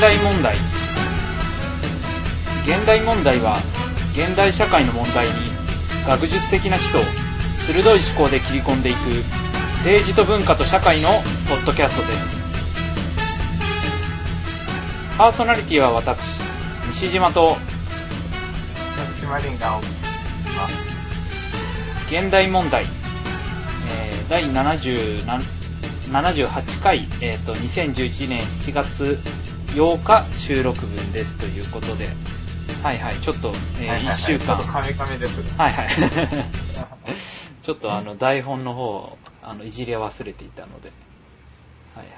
現代問題現代問題は現代社会の問題に学術的な知と鋭い思考で切り込んでいく政治と文化と社会のポッドキャストですパーソナリティは私西島と私マリンがお送りします。現代問題、えー第70な78回、えーと2011年7月8日収録分ですということではいはいちょっと、えはいはいはい1週間ちょっとカメカメですね。はいはい。ちょっとあの台本の方をあのいじり忘れていたので。はいはい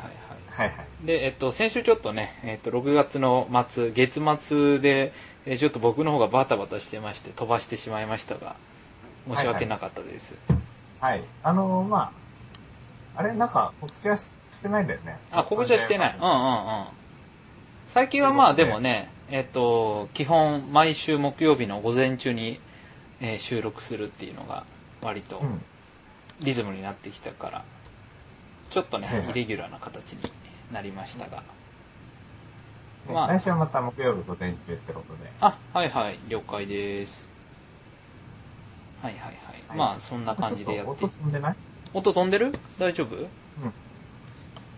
はい。はいはい。で、えっと、先週ちょっとね、えっと、6月の末、月末で、えーちょっと僕の方がバタバタしてまして飛ばしてしまいましたが、申し訳なかったです。はい。あのー、まあ、あれ、なんか、告知はしてないんだよね。あ、告知はしてない。うんうんうん。最近はまあでもね、えっと、基本毎週木曜日の午前中に、えー収録するっていうのが割とうん。リズムになってきたから、ちょっとねはいは、いイレギュラーな形になりましたが。でまあ来週はまた木曜日午前中ってことで。あ、はいはい、了解です。はいはいはい。はいまあ、そんな感じでやってちょっと音飛んでない？音飛んでる？大丈夫？うん。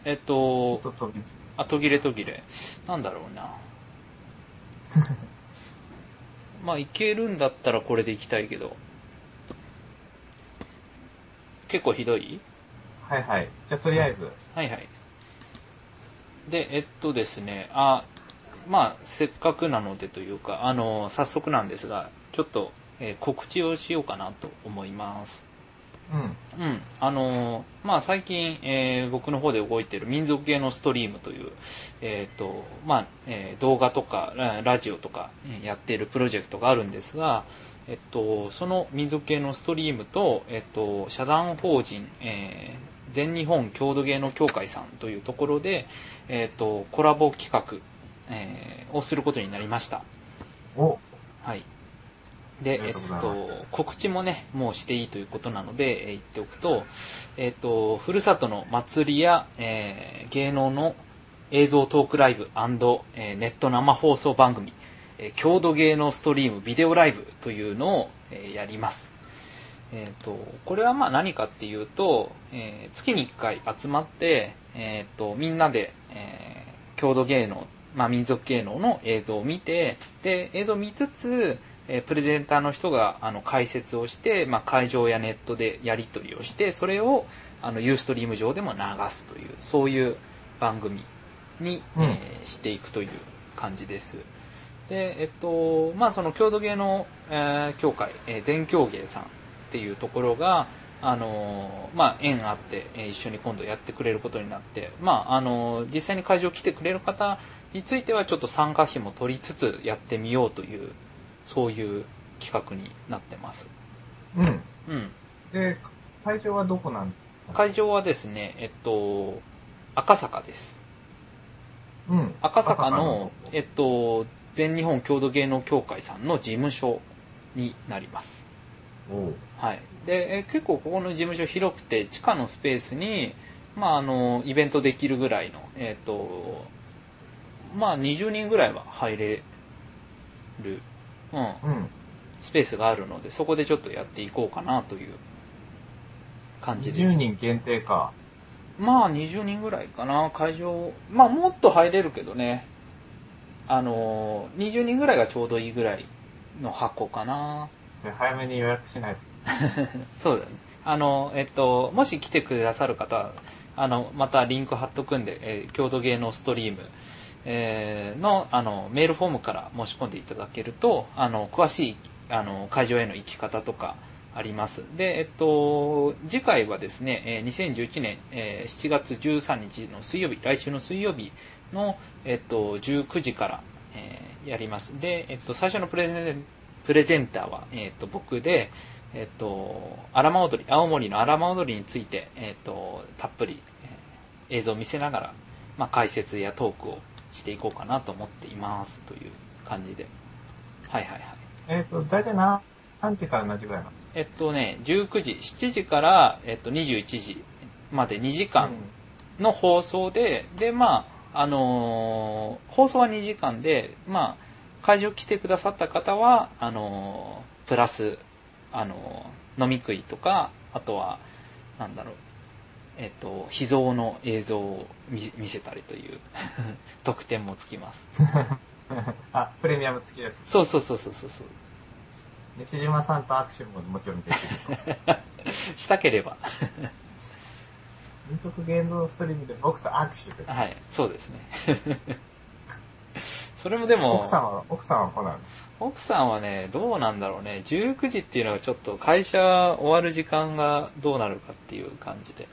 えっちょとっ、と飛び、あ、途切れ途切れ。なんだろうな。まあ、いけるんだったらこれでいきたいけど。結構ひどい？はいはい。じゃあとりあえず、はいはい。で、えっとですね、あ、まあ、せっかくなのでというか、あの、早速なんですが、ちょっと、えー告知をしようかなと思います。うん。うん。あの、まあ、最近、えー僕の方で動いている民族系のストリームという、えっ、と、まあ、えー動画とか、ララジオとか、えーやっているプロジェクトがあるんですが、えっと、その民族系のストリームと、えっと、社団法人、えー全日本郷土芸能協会さんというところで、えっと、コラボ企画、えーをすることになりました。お、はい。で、えっと告知もね、もうしていいということなので、えー言っておくと、えっと、ふるさとの祭りや、えー芸能の映像トークライブ、えーネット生放送番組、えー郷土芸能ストリームビデオライブというのを、えーやります。えっと、これはまあ何かっていうと、えー月に1回集まって、えっと、みんなで、えー郷土芸能、まあ民族芸能の映像を見て、で、映像を見つつ、えープレゼンターの人があの解説をして、まあ、会場やネットでやり取りをして、それをあのユーストリーム上でも流すという、そういう番組に、うんえーしていくという感じです。で、えっと、まあ、その郷土芸能、えー協会、えー全協芸さんっていうところが、あのーまあ、縁あって、えー一緒に今度やってくれることになって、まあ、あのー実際に会場来てくれる方についてはちょっと参加費も取りつつやってみようという、そういう企画になってます。うん。うん。で、会場はどこなん会場はですね、えっと、赤坂です。うん。赤坂の、えっと、全日本郷土芸能協会さんの事務所になります。はい。で、え結構ここの事務所広くて、地下のスペースに、まあ、あの、イベントできるぐらいの、えっと、まあ、20人ぐらいは入れる、うん、うん。スペースがあるので、そこでちょっとやっていこうかなという感じです。10人限定か。まあ20人ぐらいかな、会場。まあもっと入れるけどね。あのー、20人ぐらいがちょうどいいぐらいの箱かな。じゃあ早めに予約しないと。そうだね。あの、えっと、もし来てくださる方は、あの、またリンク貼っとくんで、えー郷土芸能ストリーム、えの、あの、メールフォームから申し込んでいただけると、あの、詳しい、あの、会場への行き方とかあります。で、えっと、次回はですね、2011年、7月13日の水曜日、来週の水曜日の、えっと、19時から、えーやります。で、えっと、最初のプレゼン、プレゼンターは、えっと、僕で、えっと、荒間踊り、青森の荒間踊りについて、えっと、たっぷり、映像を見せながら、まあ、解説やトークをしていこうかなと思っていますという感じで。はいはいはい。えっ、と、大体何、何時から何時ぐらいなの？えっとね、19時、7時から、えっと、21時まで2時間の放送で、で、まあ、あのー放送は2時間で、まあ、会場来てくださった方は、あのープラス、あのー飲み食いとか、あとは、なんだろう、えっと、秘蔵の映像を見見せたりという 特典もつきます。あ、プレミアム付きです。そうそうそうそうそうそう。西島さんと握手ももちろんできると。したければ。民族芸能ストリームで僕と握手です。はい、そうですね。それもでも、奥さんは、奥さんは来ないの？奥さんはね、どうなんだろうね。19時っていうのはちょっと会社終わる時間がどうなるかっていう感じで。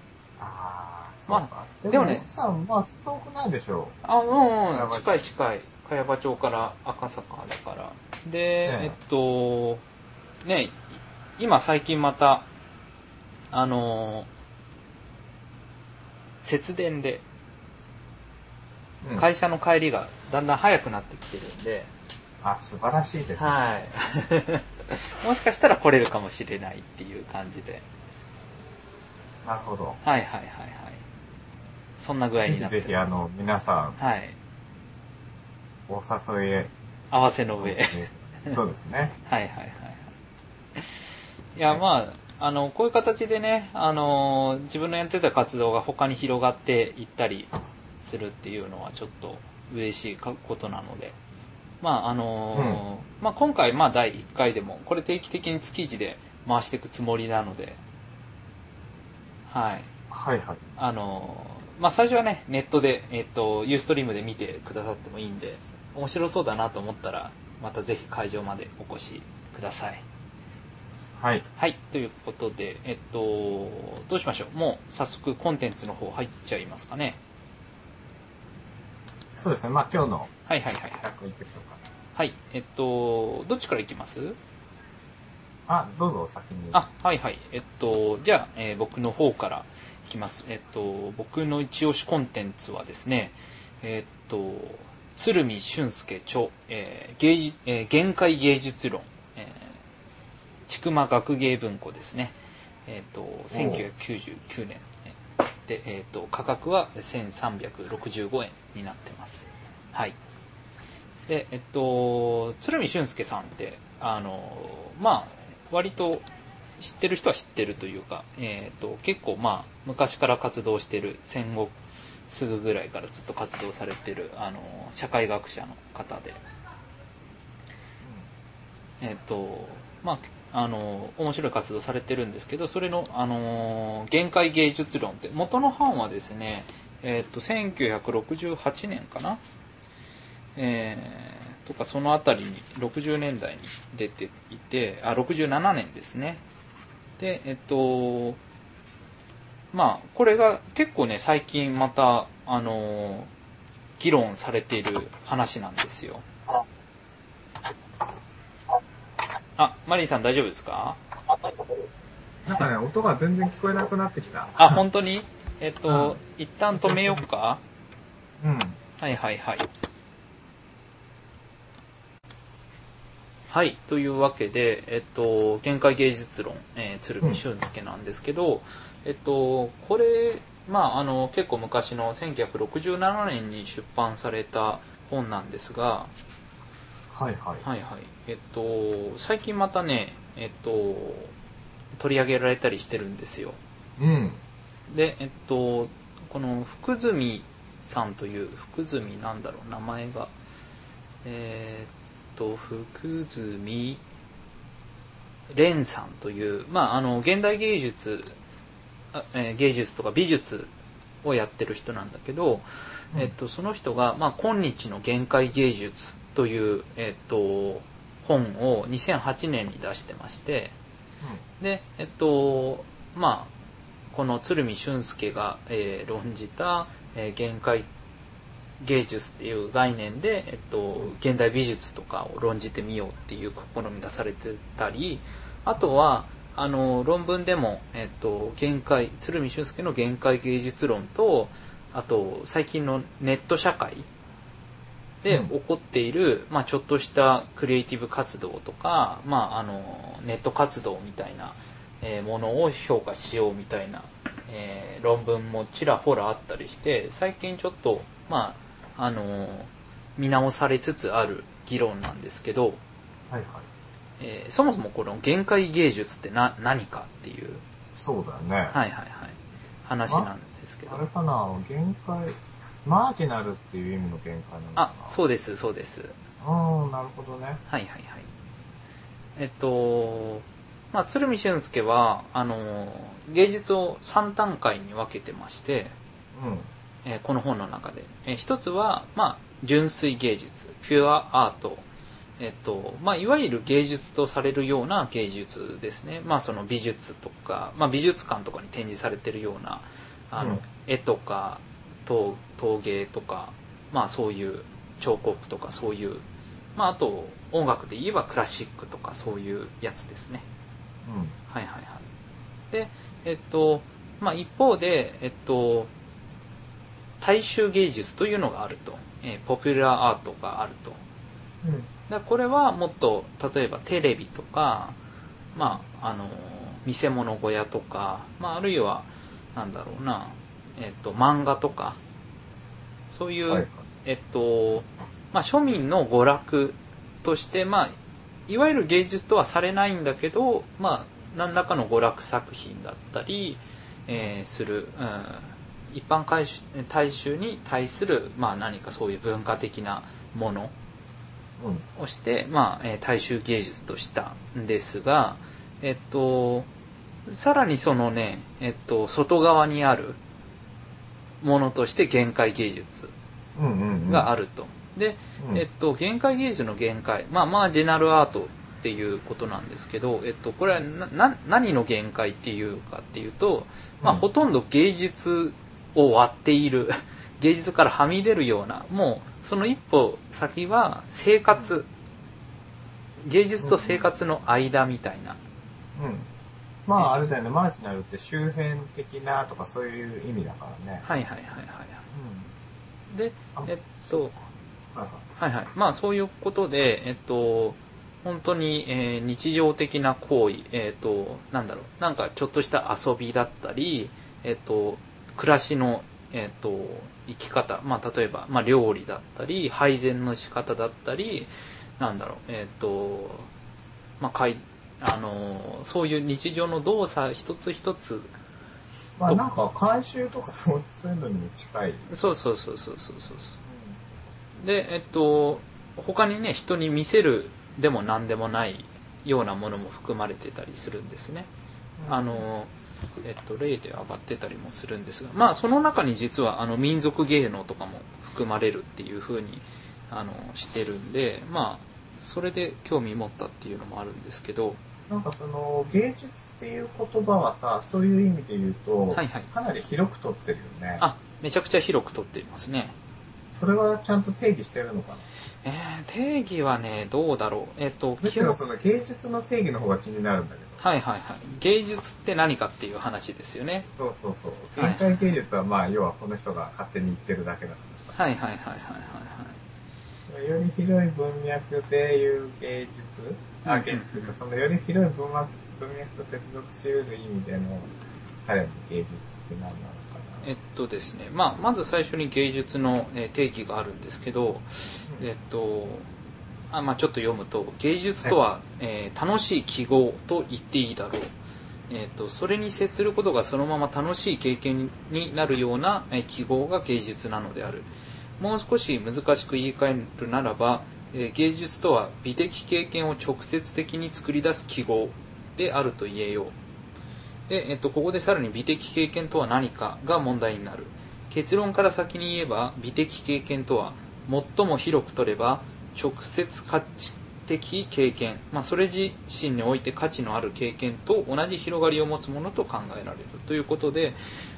まあでもね奥さん、まあ、遠くないでしょあ、うん、うん、近い近い。茅場町から赤坂だから。で、ねえっと、ね、今最近また、あの、節電でう。うん会社の帰りがだんだん早くなってきてるんで、あ、素晴らしいですね。はい。もしかしたら来れるかもしれないっていう感じで。なるほど。はいはいはいはい。そんな具合ぜになってますひぜひ、あの、皆さん、はい。お誘いへ。合わせの上。そうですね。はいはいはいはい。いや、まあ、あの、こういう形でね、あの、自分のやってた活動が他に広がっていったりするっていうのはちょっと嬉しいことなので、まあ、あの、まあ今回、まあ第1回でも、これ定期的に月1で回していくつもりなので、はい。はいはい。あの、まあ最初はね、ネットで、えっと、ユーストリームで見てくださってもいいんで、面白そうだなと思ったら、またぜひ会場までお越しください。はい。はい、ということで、えっと、どうしましょう。もう早速コンテンツの方入っちゃいますかね。そうですね。まあ今日のはいはいはい。企画いってみようかはい、えっと、どっちからいきます？な。あ、どうぞ先に。あ、はいはい。えっと、じゃあ、えー僕の方からいきます。えっと、僕の一押しコンテンツはですね、えっと、鶴見俊介著、えー芸術えー限界芸術論、えー、千曲学芸文庫ですね。えっと、1999年。で、えっと、価格は1365円になってます。はい。で、えっと、鶴見俊介さんって、あの、まあ、割と知ってる人は知ってるというか、えっと、結構まあ、昔から活動してる、戦後すぐぐらいからずっと活動されてる、あの、社会学者の方で、えっと、まあ、あの、面白い活動されてるんですけど、それの、あの、限界芸術論って、元の版はですね、えっと、1968年かな？えとかそのあたりに60年代に出ていて、あ、67年ですね。で、えっと、まあ、これが結構ね、最近また、あの、議論されている話なんですよ。あ、マリーさん大丈夫ですか？なんかね、音が全然聞こえなくなってきた。あ、本当に？えっと、一旦止めようかうん。はいはいはい。はい。というわけで、えっと、限界芸術論、えー、鶴見俊介なんですけど、えっと、これ、まあ、あの、結構昔の1967年に出版された本なんですが、はいはい。はいはい。えっと、最近またね、えっと、取り上げられたりしてるんですよ。うん。で、えっと、この福住さんという、福住なんだろう、名前が。えーっと、福住蓮さんという、まあ、あの、現代芸術、あえー芸術とか美術をやってる人なんだけど、うん。えっと、その人が、まあ、今日の限界芸術という、えっと、本を2008年に出してまして、で、えっと、まあ、この鶴見俊介が、えー論じた、えー限界芸術っていう概念で、えっと、現代美術とかを論じてみようっていう試み出されてたり、あとは、あの、論文でも、えっと、限界、鶴見俊介の限界芸術論と、あと、最近のネット社会でうん。起こっている、まあ、ちょっとしたクリエイティブ活動とか、まあ、あの、ネット活動みたいな、えーものを評価しようみたいな、えー論文もちらほらあったりして、最近ちょっと、まあ、あの、見直されつつある議論なんですけど、はいはい。えーそもそもこの限界芸術ってな何かっていう、そうだよね。はいはいはい、話なんですけどあ。れかな、限界、マージナルっていう意味の限界なのかな。あ、そうです、そうです。うん、なるほどね。はいはいはい。えっと、まあ、鶴見俊介は、あの、芸術を3段階に分けてまして、うん。えーこの本の中で。えー一つは、まあ、純粋芸術、ピュアアート。えっと、まあ、いわゆる芸術とされるような芸術ですね。まあ、その美術とか、まあ、美術館とかに展示されてるような、あの、うん絵とか、陶陶芸とか、まあ、そういう彫刻とか、そういう、まあ、あと、音楽で言えばクラシックとか、そういうやつですね。うん。はいはいはい。で、えっと、まあ一方で、えっと、大衆芸術というのがあると。えーポピュラーアートがあると。うん。だこれはもっと、例えばテレビとか、まあ、あの、見せ物小屋とか、まああるいは、なんだろうな、えっと、漫画とか、そういう、はいはいえっと、まあ庶民の娯楽として、まあ、いわゆる芸術とはされないんだけど、まあ、何らかの娯楽作品だったり、えーする、うん一般大衆大衆に対する、まあ何かそういう文化的なものうん。をして、まあ、えー大衆芸術としたんですが、えっと、さらにそのね、えっと、外側にあるものとして限界芸術うんうんうん。があると。で、うんえっと、限界芸術の限界、まあ、マージナルアートっていうことなんですけど、えっと、これはな、な何の限界っていうかっていうと、まあ、うんほとんど芸術を割っている、芸術からはみ出るような、もう、その一歩先は生活、芸術と生活の間みたいな。うん。まあ、あれだよね、マージナルって周辺的なとかそういう意味だからね。はいはいはいはい。うん。であ、えっと、はいはい。はいはい。まあそういうことで、えっと、本当に、えー日常的な行為、えっと、なんだろう、なんかちょっとした遊びだったり、えっと、暮らしの、えっと、生き方、まあ例えば、まあ料理だったり、配膳の仕方だったり、なんだろう、えっと、まあかい、あの、そういう日常の動作一つ一つ、まあ、なんか、監修とかそういうのにも近い。そうそうそうそうそうそう。で、えっと、他にね、人に見せるでも何でもないようなものも含まれてたりするんですね。うんあの、えっと、例で上がってたりもするんですが、まあ、その中に実は、あの、民族芸能とかも含まれるっていう風に、あの、してるんで、まあ、それで興味持ったっていうのもあるんですけど、なんかその、芸術っていう言葉はさ、そういう意味で言うと、はいはいかなり広く取ってるよね。あ、めちゃくちゃ広くとっていますね。それはちゃんと定義してるのかな？えー、定義はね、どうだろう。えっと、むしろその芸術の定義の方が気になるんだけど。はいはいはい。芸術って何かっていう話ですよね。そうそうそう。はい限界芸術はまあ、要はこの人が勝手に言ってるだけだからさ。はいはいはいはいはいより広い文脈でいう芸術あ、芸術というか、そのより広い文脈文脈と接続し得る意味での彼の芸術って何なのかえっとですね、まあ、まず最初に芸術のえー定義があるんですけど、な。えっと、あまあ、ちょっと読むと、芸術とは、えー楽しい記号と言っていいだろう。えっと、それに接することがそのまま楽しい経験になるようなえー記号が芸術なのである。もう少し難しく言い換えるならば、えー芸術とは美的経験を直接的に作り出す記号であると言えよう。で、えっと、ここでさらに美的経験とは何かが問題になる。結論から先に言えば、美的経験とは、最も広く取れば、直接価値的経験、まあ、それ自身において価値のある経験と同じ広がりを持つものと考えられるということで、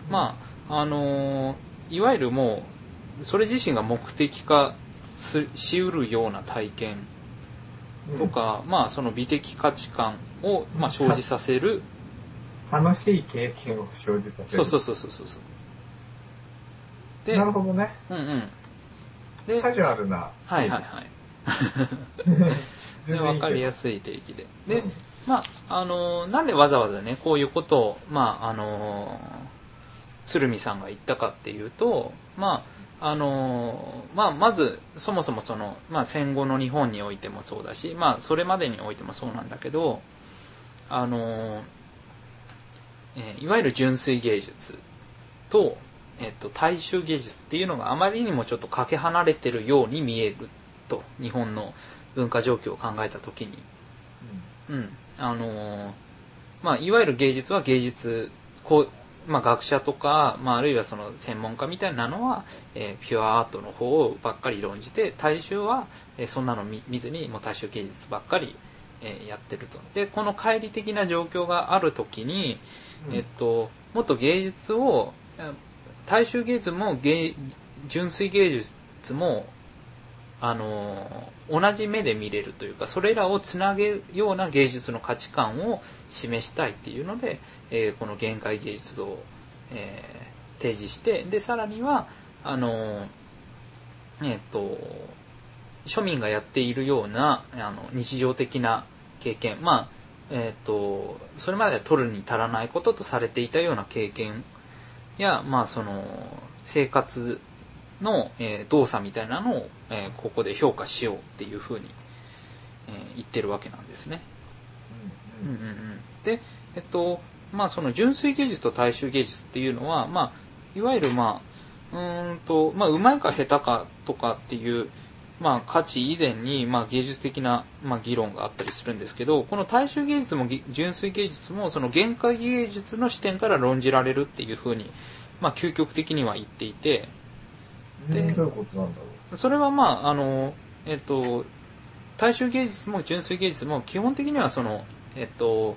まあ、あのーいわゆるもう、それ自身が目的化すしうるような体験とか、まあ、その美的価値観を、まあ、生じさせるうん、楽しい経験を生じさせる。そうそうそうそうそうそう。で、なるほどね。うんうん。で、カジュアルな。はいはいはい。で、わかりやすい定義で。で、まあ、あのなんでわざわざね、こういうことを、まあ、あの鶴見さんが言ったかっていうと、まあ、あのまあ、まず、そもそもその、まあ、戦後の日本においてもそうだし、まあ、それまでにおいてもそうなんだけど、あのえいわゆる純粋芸術と、えっと、大衆芸術っていうのがあまりにもちょっとかけ離れてるように見えると、日本の文化状況を考えたときに。うん。あのーまあ、いわゆる芸術は芸術、こう、まあ、学者とか、まあ、あるいはその専門家みたいなのは、えーピュアアートの方ばっかり論じて、大衆は、えーそんなの見見ずに、もう大衆芸術ばっかり、えーやってると。で、この乖離的な状況があるときに、うんえっと、もっと芸術を、え大衆芸術も芸純粋芸術も、あの、同じ目で見れるというか、それらをつなげるような芸術の価値観を示したいっていうので、えーこの限界芸術を、えー提示して、で、さらには、あの、えっと、庶民がやっているような、あの、日常的な経験、まあ、えっ、と、それまでは取るに足らないこととされていたような経験や、まあ、その、生活の、えー動作みたいなのを、えーここで評価しようっていうふうに、えー言ってるわけなんですね。うんうんうん、で、えっと、まあその純粋芸術と大衆芸術っていうのは、まあ、いわゆるまあ、うーんと、まあ、うまいか下手かとかっていう、まあ、価値以前に、まあ、芸術的な、まあ、議論があったりするんですけど、この大衆芸術もぎ純粋芸術も、その限界芸術の視点から論じられるっていうふうに、まあ、究極的には言っていて、うん。でうんどういうことなんだろそれはまあ、あの、えっと、大衆芸術も純粋芸術も基本的にはその、えっと、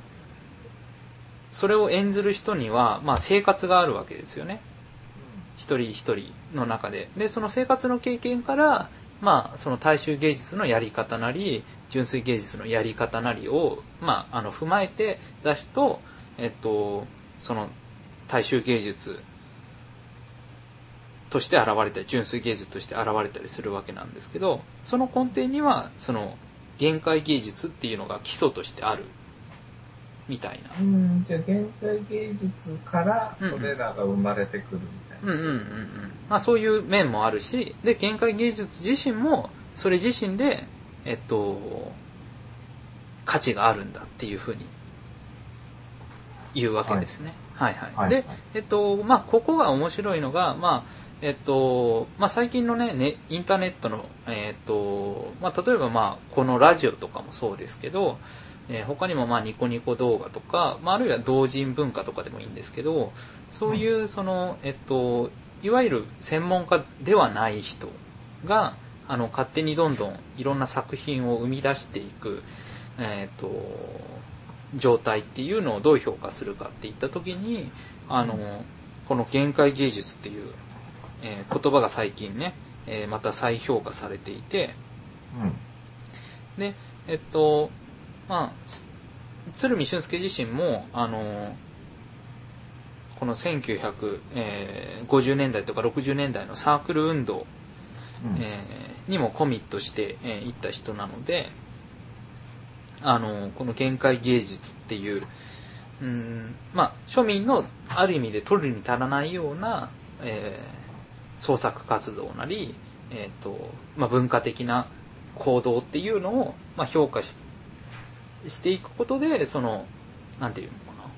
それを演ずる人には、まあ生活があるわけですよね。一人一人の中で。で、その生活の経験から、まあ、その大衆芸術のやり方なり、純粋芸術のやり方なりを、まあ、あの、踏まえて出すと、えっと、その大衆芸術として現れたり、純粋芸術として現れたりするわけなんですけど、その根底には、その、限界芸術っていうのが基礎としてある、みたいな。うん。うん。じゃあ、現代芸術からそれらが生まれてくるみたいな。うんうんうんうん。まあそういう面もあるし、で、限界芸術自身も、それ自身で、えっと、価値があるんだっていうふうに言うわけですね。はい、はい、はいで、えっと、まあここが面白いのが、まあ、えっと、まあ最近のね、ねインターネットの、えっと、まあ例えばまあこのラジオとかもそうですけど、えー他にもまあニコニコ動画とか、まあ、あるいは同人文化とかでもいいんですけど、そういうその、えっと、いわゆる専門家ではない人が、あの、勝手にどんどんいろんな作品を生み出していく、えっと、状態っていうのをどう評価するかっていったときに、あの、この限界芸術っていう、えー言葉が最近ね、えーまた再評価されていて、うん。で、えっと、まあ、鶴見俊介自身も、あの、この1950年代とか60年代のサークル運動、うん。えーにもコミットしてい、えーった人なので、あの、この限界芸術っていう、うん、まあ、庶民のある意味で取るに足らないような、えー創作活動なり、えっ、と、まあ、文化的な行動っていうのを、まあ、評価ししていくことで、その、なんていうのかな。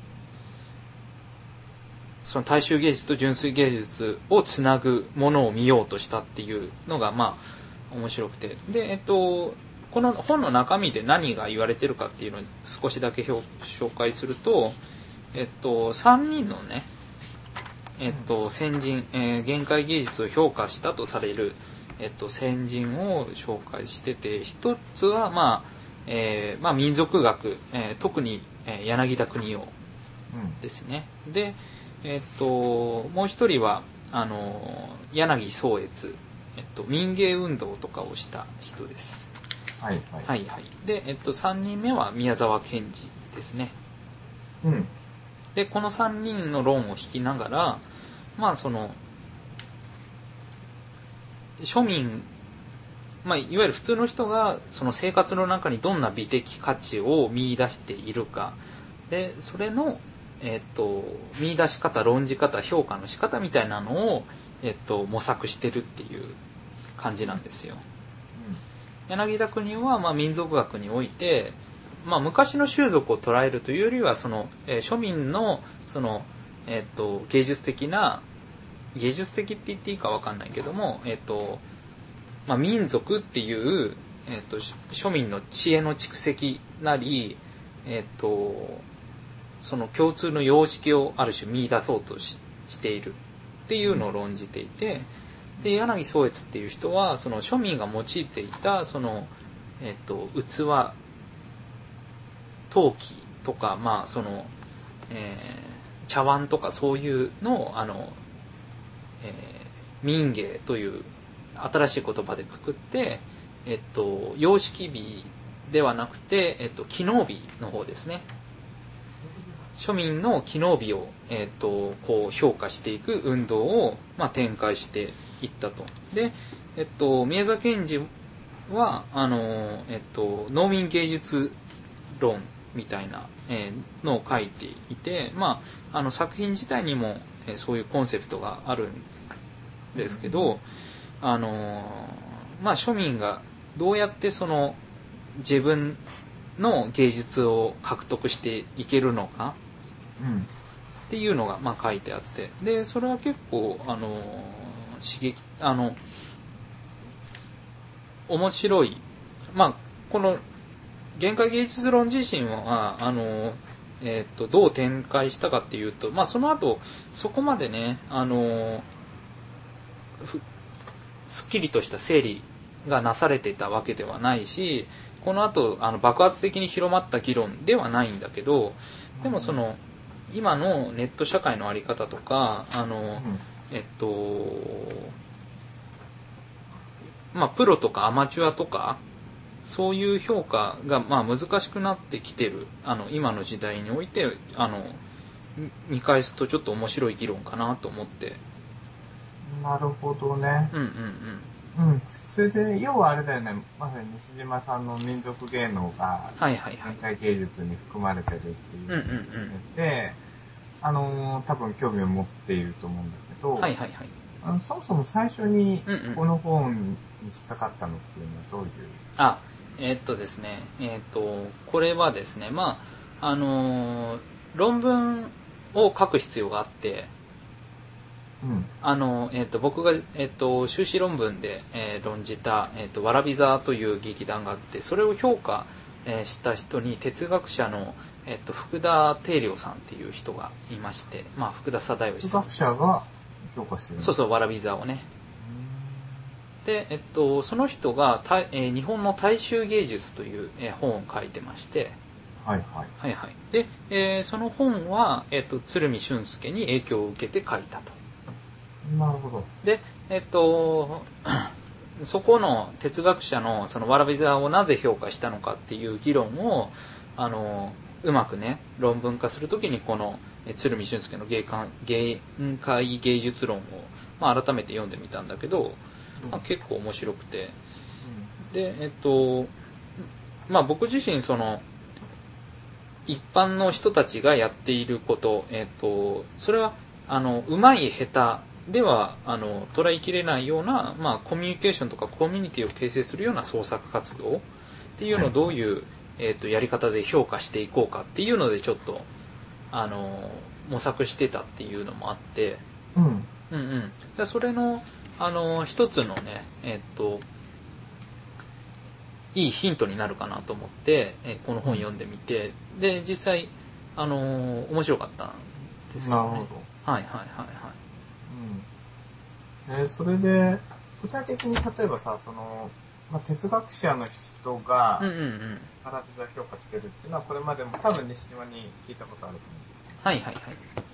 その大衆芸術と純粋芸術をつなぐものを見ようとしたっていうのが、まあ、面白くて。で、えっと、この本の中身で何が言われてるかっていうのを少しだけ紹介すると、えっと、3人のね、えっと、先人、えー限界芸術を評価したとされる、えっと、先人を紹介してて、一つは、まあ、えーまあ、民族学、えー特に、えー柳田国夫うん。ですね。で、えっと、もう一人は、あの、柳宗悦、えっと、民芸運動とかをした人です。はい、はい。はいはい。で、えっと、3人目は宮沢賢治ですね。うん。で、この3人の論を引きながら、まあその、庶民、まあいわゆる普通の人がその生活の中にどんな美的価値を見出しているか、で、それの、えっと、見出し方、論じ方、評価の仕方みたいなのを、えっと、模索してるっていう感じなんですよ。柳田国は、まあ、民族学において、まあ、昔の習俗を捉えるというよりは、その、えー庶民の、その、えっと、芸術的な、芸術的って言っていいかわかんないけども、えっと、まあ、民族っていう、えっと、庶民の知恵の蓄積なり、えっと、その共通の様式をある種見出そうとししているっていうのを論じていて、で、柳宗悦っていう人は、その庶民が用いていた、その、えっと、器、陶器とか、まあ、その、えー茶碗とかそういうのを、あの、えー民芸という新しい言葉でくくって、えっと、様式美ではなくて、えっと、機能美の方ですね。庶民の機能美を、えっと、こう評価していく運動を、まあ、展開していったと。で、えっと、宮沢賢治は、あの、えっと、農民芸術論みたいな、えーのを書いていて、まあ、あの作品自体にも、えーそういうコンセプトがあるんですけど、あのーまあ、庶民がどうやってその自分の芸術を獲得していけるのかうん。っていうのが、まあ、書いてあって、で、それは結構、あのー刺激、あの、面白い。まあ、この、限界芸術論自身は、あの、えっ、と、どう展開したかっていうと、まあ、その後、そこまでね、あの、ふすっきりとした整理がなされていたわけではないし、この後、あの、爆発的に広まった議論ではないんだけど、でもその、今のネット社会のあり方とか、あの、えっと、まあ、プロとかアマチュアとか、そういう評価が、まあ、難しくなってきてる、あの、今の時代において、あの、み見返すとちょっと面白い議論かなと思って。なるほどね。うんうんうん。うん。それで、要はあれだよね、まさに西島さんの民族芸能が、はいはいはい現。代芸術に含まれてるっていううんうんうんで、あのー多分興味を持っていると思うんだけど、はいはいはい。あのそもそも最初にうんうんこの本に引っかかったのっていうのはどういう、あ、えーっとですね、えーっと、これはですね、まあ、あのー論文を書く必要があって、うん。あの、えっ、と、僕が、えっ、と、修士論文で、えー論じた、えっ、と、わらび座という劇団があって、それを評価、えーした人に哲学者の、えっ、と、福田定良さんっていう人がいまして、まあ、福田貞義さん哲学。者が評価してるう。そうそう、わらび座をね。で、えっと、その人が、たえー日本の大衆芸術という、えー本を書いてまして、はいはい。はいはい。で、えーその本は、えっと、鶴見俊介に影響を受けて書いたと。なるほど。で、えっと、そこの哲学者のそのわらび座をなぜ評価したのかっていう議論を、あの、うまくね、論文化するときにこの、え鶴見俊介の芸界芸界芸術論を、まあ、改めて読んでみたんだけど、まあ、結構面白くて、で、えっと、まあ僕自身その、一般の人たちがやっていること、えっと、それは、あの、うまい下手では、あの、捉えきれないような、まあコミュニケーションとかコミュニティを形成するような創作活動っていうのをどういう、えっと、やり方で評価していこうかっていうのでちょっと、あの、模索してたっていうのもあって、うん。うん。うん。それの、あの、一つのね、えっと、いいヒントになるかなと思って、えーこの本読んでみて、で、実際、あのー面白かったんですよ、ね。なるほど。はいはいはいはい。うん。えーそれで、具体的に例えばさ、その、まあ、哲学者の人がうん、うんうん。アラビザ評価してるっていうのは、これまでも多分西島に聞いたことあると思うんですけど、はいはいはい。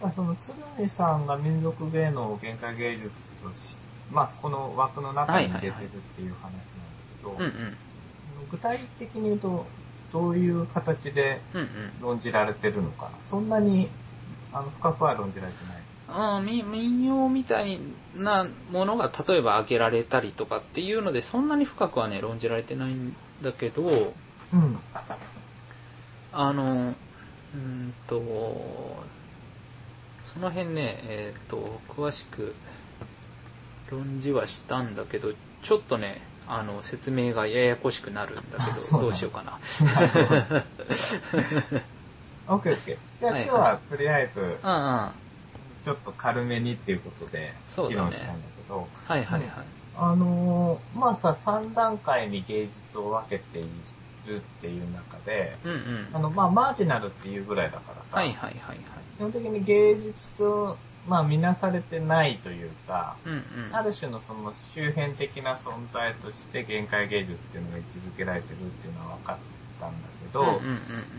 まあ、その鶴見さんが民族芸能を限界芸術とし、まあ、この枠の中に入れてるっていう話なんだけど、うんうん。具体的に言うと、どういう形でうんうん。論じられてるのかな。そんなに、あの、深くは論じられてない。民謡みたいなものが例えば挙げられたりとかっていうので、そんなに深くはね、論じられてないんだけど、うん。あの、うーんと、その辺ね、えっ、と、詳しく論じはしたんだけど、ちょっとね、あの、説明がややこしくなるんだけど、どうしようかな。オッケーオッケー。じゃあはいはい今日はとりあえず、うんうん。はちょっと軽めにっていうことで、議論したんだけど、いはいはい。あのー、まあさ、3段階に芸術を分けているっていう中で、うんうん。あの、まあ、マージナルっていうぐらいだからさ、はいはいはいはい。基本的に芸術と、まあ、見なされてないというか、うんうん。ある種のその周辺的な存在として限界芸術っていうのが位置づけられてるっていうのは分かったんだけど、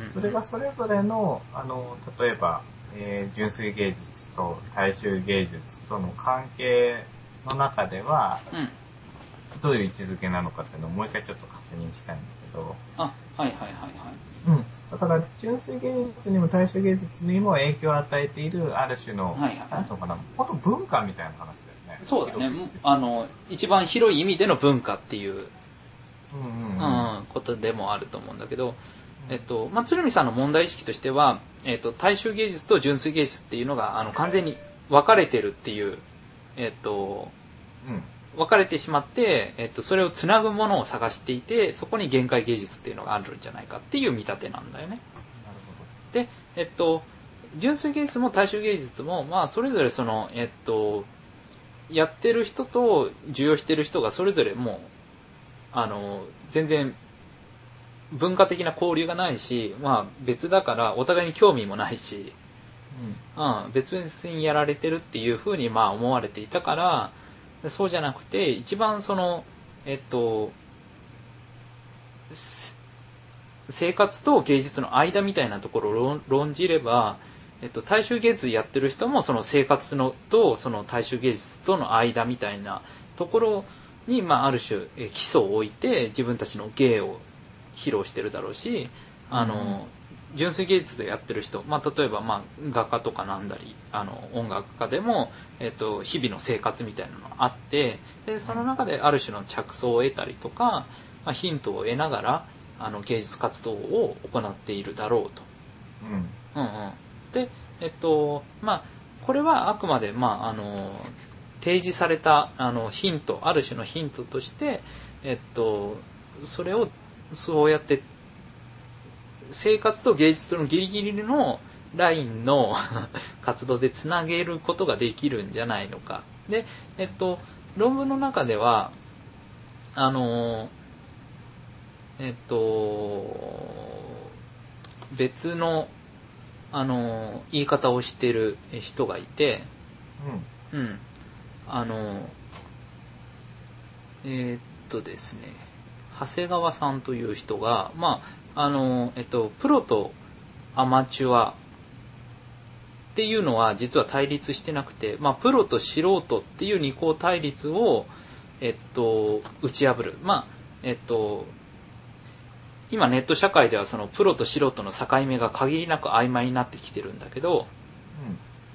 それがそれぞれの、あの、例えば、えー純粋芸術と大衆芸術との関係の中では、うん。どういう位置づけなのかっていうのをもう一回ちょっと確認したいんだけど、あ、はいはいはいはい。うん。だから、純粋芸術にも大衆芸術にも影響を与えている、ある種の、はいはいなんていうのかな、本当文化みたいな話だよね。そうだね。あの、一番広い意味での文化っていう、うんうんううん。ん、ことでもあると思うんだけど、えっと、まあ、鶴見さんの問題意識としては、えっと、大衆芸術と純粋芸術っていうのが、あの、完全に分かれてるっていう、えっと、うん。分かれてしまって、えっと、それをつなぐものを探していて、そこに限界芸術っていうのがあるんじゃないかっていう見立てなんだよね。なるで、えっと、純粋芸術も大衆芸術も、まあ、それぞれその、えっと、やってる人と受容してる人がそれぞれもう、あの、全然、文化的な交流がないし、まあ別だからお互いに興味もないし、ほど。うん、別々にやられてるっていうふうにまあ思われていたから、そうじゃなくて、一番その、えっと、生活と芸術の間みたいなところを論じれば、えっと、大衆芸術やってる人もその生活のとその大衆芸術との間みたいなところに、まあ、ある種基礎を置いて自分たちの芸を披露してるだろうし、あの、純粋芸術でやってる人、まあ、例えば、まあ、画家とかなんだり、あの、音楽家でも、えっと、日々の生活みたいなのがあって、で、その中である種の着想を得たりとか、まあ、ヒントを得ながら、あの、芸術活動を行っているだろうと。うん。うんうん。で、えっと、まあ、これはあくまで、まあ、あの、提示された、あの、ヒント、ある種のヒントとして、えっと、それを、そうやって、生活と芸術とのギリギリのラインの 活動でつなげることができるんじゃないのか。で、えっと、論文の中では、あの、えっと、別の、あの、言い方をしてる人がいて、うん。うん。あの、えーっとですね、長谷川さんという人が、まあ、あの、えっと、プロとアマチュアっていうのは実は対立してなくて、まあ、プロと素人っていう二項対立を、えっと、打ち破る。まあ、えっと、今ネット社会ではそのプロと素人の境目が限りなく曖昧になってきてるんだけど、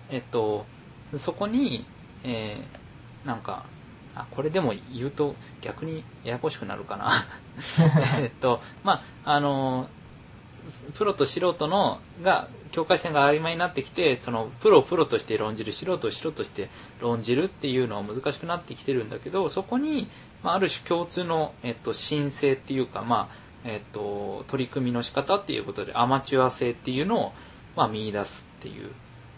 えっと、そこに、えーなんか、あ、これでも言うと逆にややこしくなるかな。えっと、まあ、あの、プロと素人の、が、境界線が曖昧になってきて、その、プロをプロとして論じる、素人を素人として論じるっていうのは難しくなってきてるんだけど、そこに、まあ、ある種共通の、えっと、申請っていうか、まあ、えっと、取り組みの仕方っていうことで、アマチュア性っていうのを、まあ、見出すっていう、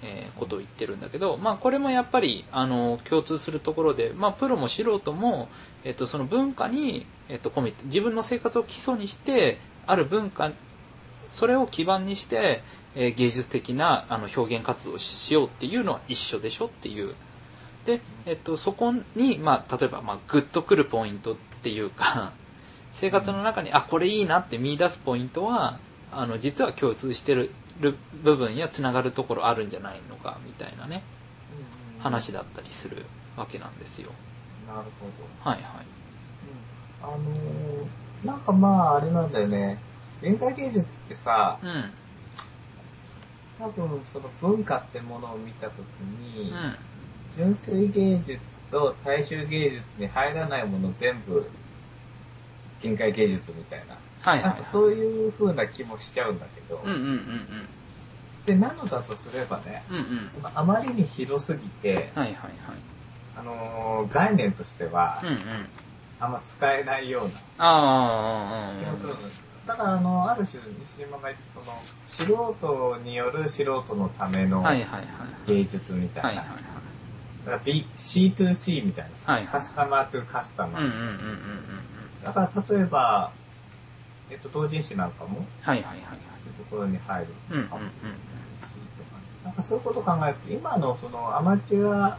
えーことを言ってるんだけど、まあ、これもやっぱり、あの、共通するところで、まあ、プロも素人も、えっと、その文化に、えっと、コミット、自分の生活を基礎にして、ある文化、それを基盤にして、えー芸術的なあの表現活動をしようっていうのは一緒でしょっていう。で、えっと、そこに、まあ、例えば、まあ、グッとくるポイントっていうか、生活の中に、あ、これいいなって見出すポイントは、あの、実は共通してる部分やつながるところあるんじゃないのか、みたいなね、うん。話だったりするわけなんですよ。なるほど。はいはい。あのー、なんかまあ、あれなんだよね。現代芸術ってさ、うん。多分その文化ってものを見たときに、うん。純粋芸術と大衆芸術に入らないもの全部、限界芸術みたいな。はいはい、なんかそういう風な気もしちゃうんだけど、うんうんうんで、なのだとすればね、うん。うんうん。そのあまりに広すぎて、はいはいはい。あのー概念としてはうんうん。あんま使えないような気もするの。だから、あの、ある種、西島が言って、その、素人による素人のための。芸術みたいな。だから B、C2C みたいな。はいはいカスタマー to カスタマー。うんうんうんうんうん。だから、例えば、えっと、同人誌なんかも、はいはいはいはい。そういうところに入るかもしれないし、とか、なんかそういうことを考えると、今のそのアマチュア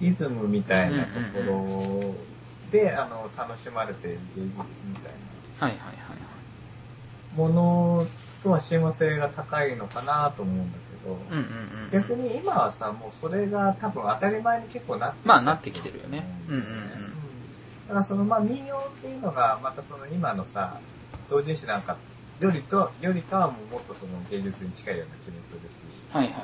リズムみたいなところで、あの、楽しまれている芸術みたいはいはいはいはい。なものとは親和性が高いのかなと思うんだけど、うんうんうん。逆に今はさ、もうそれが多分当たり前に結構なってまあなってきてるよね。うんうんうん。だからそのまあ民謡っていうのがまたその今のさ同人誌なんかよりとよりかはもうもっとその芸術に近いような気もするし、はいはいはい。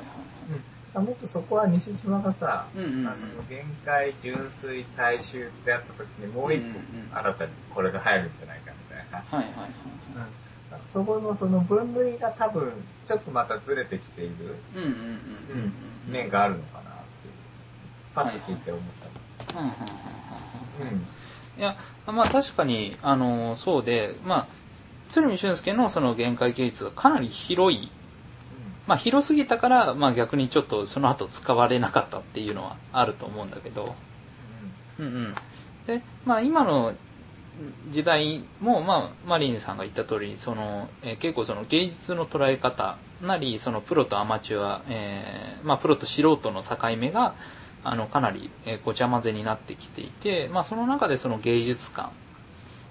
うん、だからもっとそこは西島がさ、うんうんうん。あの限界純粋大衆ってやった時にもう一個新たにこれが入るんじゃないかみたいな、はいはいはい。うん、そこのその分類が多分ちょっとまたずれてきている、うんうんうんうんうん。面があるのかなっていう。パッと聞いて思った。いや、まあ確かに、あの、そうで、まあ、鶴見俊介のその限界芸術がかなり広い、まあ広すぎたから、まあ逆にちょっとその後使われなかったっていうのはあると思うんだけど、うん。うん。で、まあ今の時代も、まあマリンさんが言った通り、その、えー結構その芸術の捉え方なり、そのプロとアマチュア、えーまあプロと素人の境目が、あの、かなり、えーごちゃ混ぜになってきていて、まあその中でその芸術観、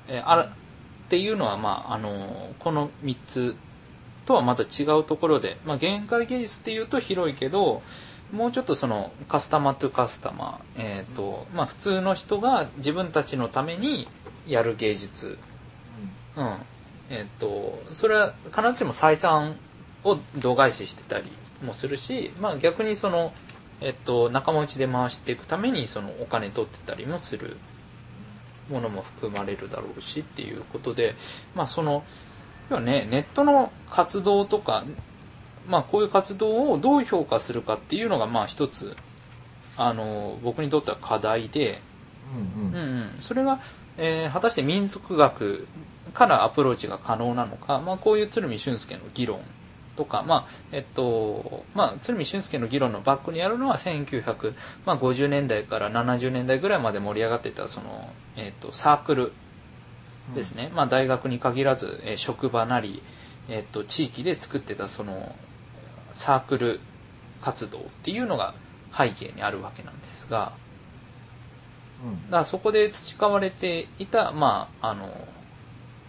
えーあら、っていうのは、まああの、この3つとはまた違うところで、まあ限界芸術っていうと広いけど、もうちょっとそのカスタマーとカスタマー、えっ、と、まあ普通の人が自分たちのためにやる芸術。うん。えっ、と、それは必ずしも採算を度外視してたりもするし、まあ逆にその、えっ、と、仲間内で回していくためにそのお金取ってたりもするものも含まれるだろうしっていうことで、まあその、要はね、ネットの活動とか、まあこういう活動をどう評価するかっていうのがまあ一つ、あの、僕にとっては課題で、うんうん。うんうん、それが、えー果たして民族学からアプローチが可能なのか、まあ、こういう鶴見俊介の議論とか、まあえっとまあ、鶴見俊介の議論のバックにあるのは1950年代から70年代ぐらいまで盛り上がってたその、えっと、サークルですね、まあ、大学に限らず、えー職場なり、えっと、地域で作ってたそのサークル活動っていうのが背景にあるわけなんですが、うん。だからそこで培われていた、まあ、あの、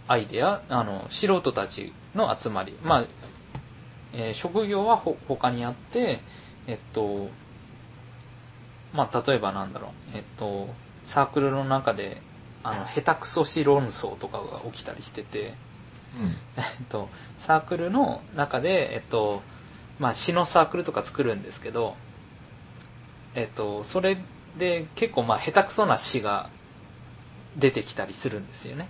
アイデア、あの、素人たちの集まり。まあ、えー職業はほ他にあって、えっと、まあ、例えばなんだろう、えっと、サークルの中で、あの、下手くそし論争とかが起きたりしてて、えっと、サークルの中で、えっと、まあ、詩のサークルとか作るんですけど、えっと、それで結構まあ、下手くそな詩が出てきたりするんですよね。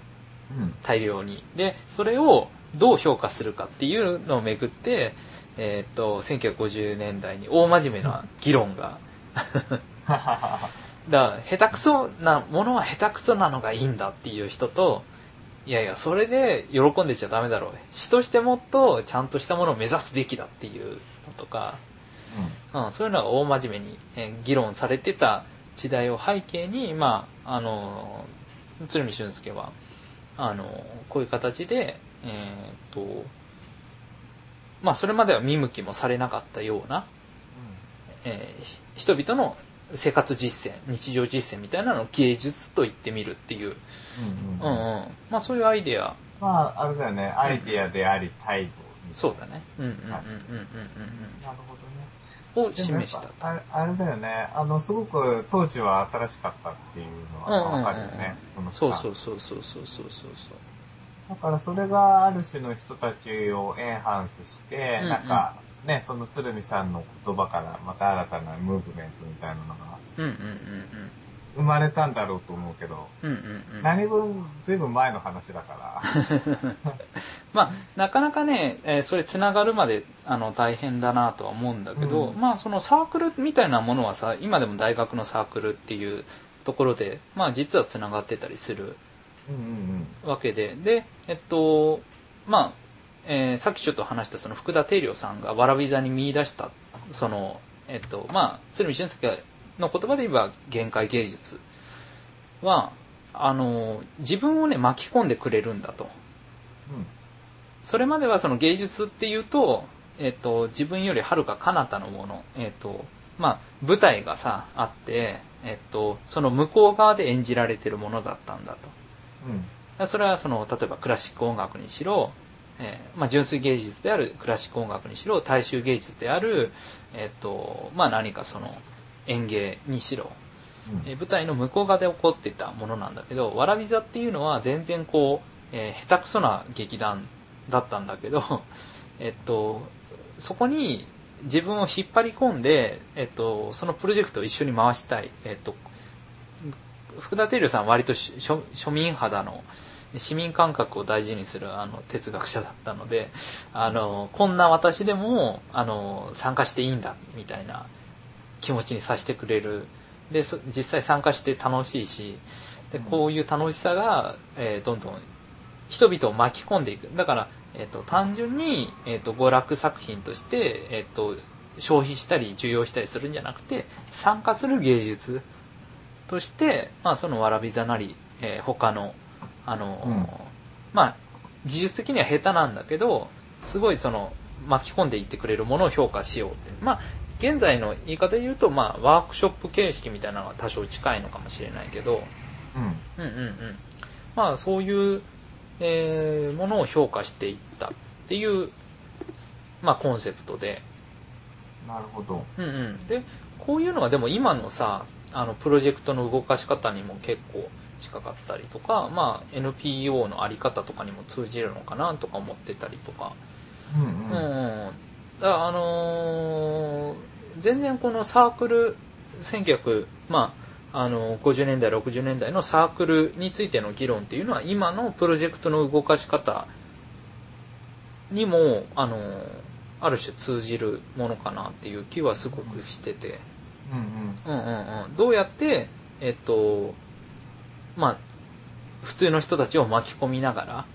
うん大量に。で、それをどう評価するかっていうのをめぐって、えっと、1950年代に大真面目な議論が だから、下手くそなものは下手くそなのがいいんだっていう人と、いやいや、それで喜んでちゃダメだろう。詩としてもっとちゃんとしたものを目指すべきだっていうのとか、うん、そういうのが大真面目に、えー議論されてた時代を背景に、まあ、あの、鶴見俊介は、あの、こういう形で、えーっと、まあ、それまでは見向きもされなかったような、えー人々の生活実践、日常実践みたいなのを芸術と言ってみるっていう、うんうんうんうん。まあそういうアイデア、まあ、あれだよね、アイディアであり態度そうだね。うんうんうんうんうんなるほどね。うん。を示したあれあれだよね、あの、すごく当時は新しかったっていうのはわかるよね。このそうスタンそうそうそうそうそうそうそう。だからそれがある種の人たちをエンハンスして、うんうんなんか、ね、その鶴見さんの言葉からまた新たなムーブメントみたいなのが生まれたんだろうと思うけど。何分ずいぶん前の話だから。まあ、なかなかね、えーそれ繋がるまであの大変だなとは思うんだけど、うんまあそのサークルみたいなものはさ、今でも大学のサークルっていうところで、まあ実は繋がってたりする。わけで、で、えっと、まあ、えーさっきちょっと話したその福田定良さんがわらび座に見出した、その、えっと、まあ、鶴見俊介の言葉で言えば限界芸術は、あの、自分をね、巻き込んでくれるんだと。それまではその芸術っていうと、えっと、自分よりはるか彼方のもの、えっと、まあ、舞台がさ、あって、えっと、その向こう側で演じられてるものだったんだと。うん。それはその、例えばクラシック音楽にしろ、えーまあ、純粋芸術であるクラシック音楽にしろ、大衆芸術である、えっと、まあ、何かその演芸にしろ、うんえー舞台の向こう側で起こっていたものなんだけど、わらび座っていうのは全然こう、えー下手くそな劇団だったんだけど、えっと、そこに自分を引っ張り込んで、えっと、そのプロジェクトを一緒に回したい。えっと、福田照良さんは割とし庶庶民肌の市民感覚を大事にするあの哲学者だったので、あの、こんな私でも、あの、参加していいんだ、みたいな気持ちにさせてくれる。で、そ実際参加して楽しいし、で、こういう楽しさが、えーどんどん人々を巻き込んでいく。だから、えっ、と、単純に、えっ、と、娯楽作品として、えっ、と、消費したり、受容したりするんじゃなくて、参加する芸術として、まあ、そのわらび座なり、えー他の、あのーうんまあ、技術的には下手なんだけど、すごいその、巻き込んでいってくれるものを評価しようって。まあ、現在の言い方で言うと、まあ、ワークショップ形式みたいなのが多少近いのかもしれないけど、うん。うんうんうん。まあ、そういう、えーものを評価していったっていう、まあ、コンセプトで、なるほど。うんうん。で、こういうのがでも今のさ、あの、プロジェクトの動かし方にも結構近かったりとか、まあ、NPO のあり方とかにも通じるのかなとか思ってたりとか。うんうん、うん。うん。だからあのー全然このサークル、1900、まあ、あの、50年代、60年代のサークルについての議論っていうのは、今のプロジェクトの動かし方にも、あのーある種通じるものかなっていう気はすごくしてて、うんうん。うんうんうん。どうやって、えっと、まあ、普通の人たちを巻き込みながら、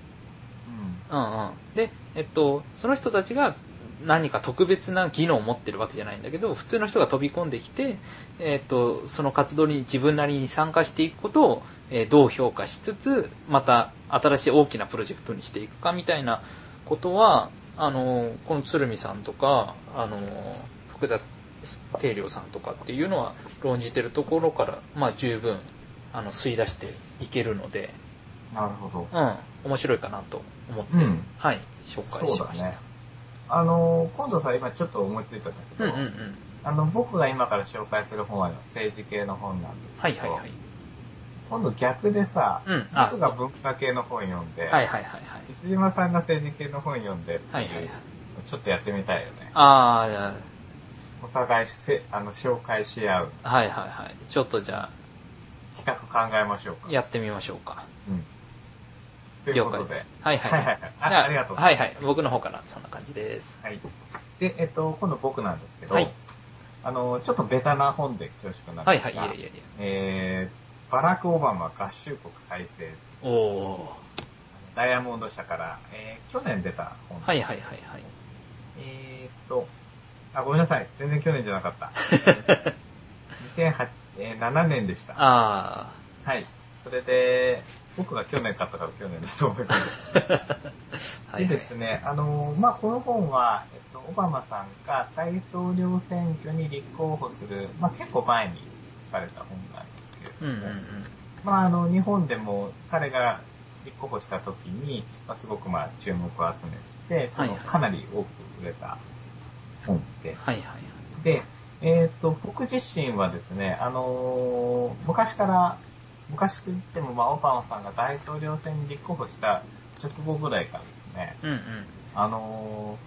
うんうん。で、えっと、その人たちが何か特別な技能を持ってるわけじゃないんだけど、普通の人が飛び込んできて、えっと、その活動に自分なりに参加していくことを、えーどう評価しつつ、また新しい大きなプロジェクトにしていくかみたいなことは、あの、この鶴見さんとか、あの、福田定良さんとかっていうのは論じてるところから、まあ十分、あの、吸い出していけるので、なるほど。うん、面白いかなと思って、うんはい、紹介しました。そうだね。あの、今度さ、今ちょっと思いついたんだけど、うんうんうん。あの、僕が今から紹介する本は政治系の本なんですけど、はいはいはい。今度逆でさ、うんあ僕が文化系の本読んで、はいはいはいはい。石島さんが政治系の本読んではいはいはいちょっとやってみたいよね。あーじゃお互いせあの紹介し合うあ、はいはいはい。ちょっとじゃ企画考えましょうか。あ、やってみましょうか。うん。ということで。はいはい。はいはいはいありがとうはいはい。僕の方からそんな感じです。はい。で、えっと、今度僕なんですけど、はいあの、ちょっとベタな本で恐縮なんですが、はいはい、いやいやいや。えー、バラク・オバマ合衆国再生、おおダイヤモンド社から、えー、去年出た本ー。はいはいはいはい。えーっと、あ、ごめんなさい。全然去年じゃなかった。2008、えー7年でした。あはい。それで、僕が去年買ったから去年ですと思います。ー。はいはい。でですね、あの、まあ、この本は、えっと、オバマさんが大統領選挙に立候補する、まあ、結構前に書かれた本なんですけれども、うんうんうん。まあ、あの、日本でも彼が立候補した時に、まあ、すごくまあ、注目を集めて、はいはいかなり多く売れた本です。はいはいはい。で、えっ、と、僕自身はですね、あのー昔から、昔といっても、まあ、オバマさんが大統領選に立候補した直後ぐらいからですね、うんうん。あの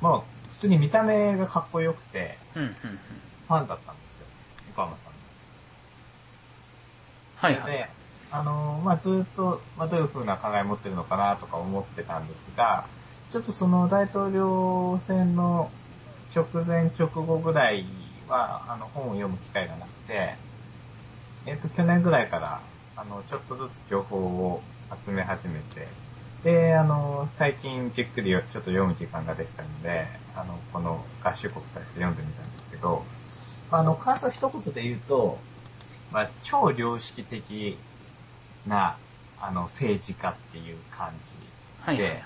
ーまあ、普通に見た目がかっこよくて、うんうんうん。ファンだったんですよ、オバマさんの。はいはい。で、あの、まあ、ずっと、まあ、どういう風な考えを持ってるのかなとか思ってたんですが、ちょっとその大統領選の直前直後ぐらいは、あの、本を読む機会がなくて、えっ、と、去年ぐらいから、あの、ちょっとずつ情報を集め始めて、で、あの、最近じっくりちょっと読む時間ができたので、あの、この合衆国際で読んでみたんですけど、あの、感想一言で言うと、まあ、超良識的な、あの、政治家っていう感じで、はいはいはい。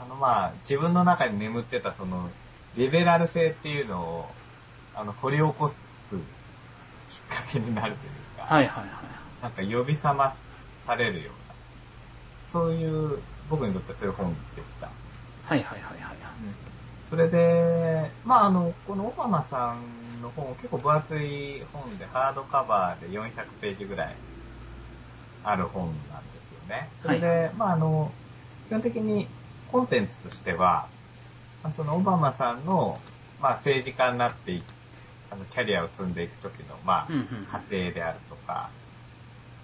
あの、まあ、自分の中に眠ってたその、リベラル性っていうのを、あの、掘り起こすきっかけになるというか、はいはいはい。なんか呼び覚まされるような、そういう、僕にとってそういう本でした。はいはいはいはい。それで、まああの、このオバマさんの本、結構分厚い本で、ハードカバーで400ページぐらいある本なんですよね。それで、はまああの、基本的にコンテンツとしては、まあそのオバマさんの、まあ政治家になっていあの、キャリアを積んでいくときの、まあ過程であるとか、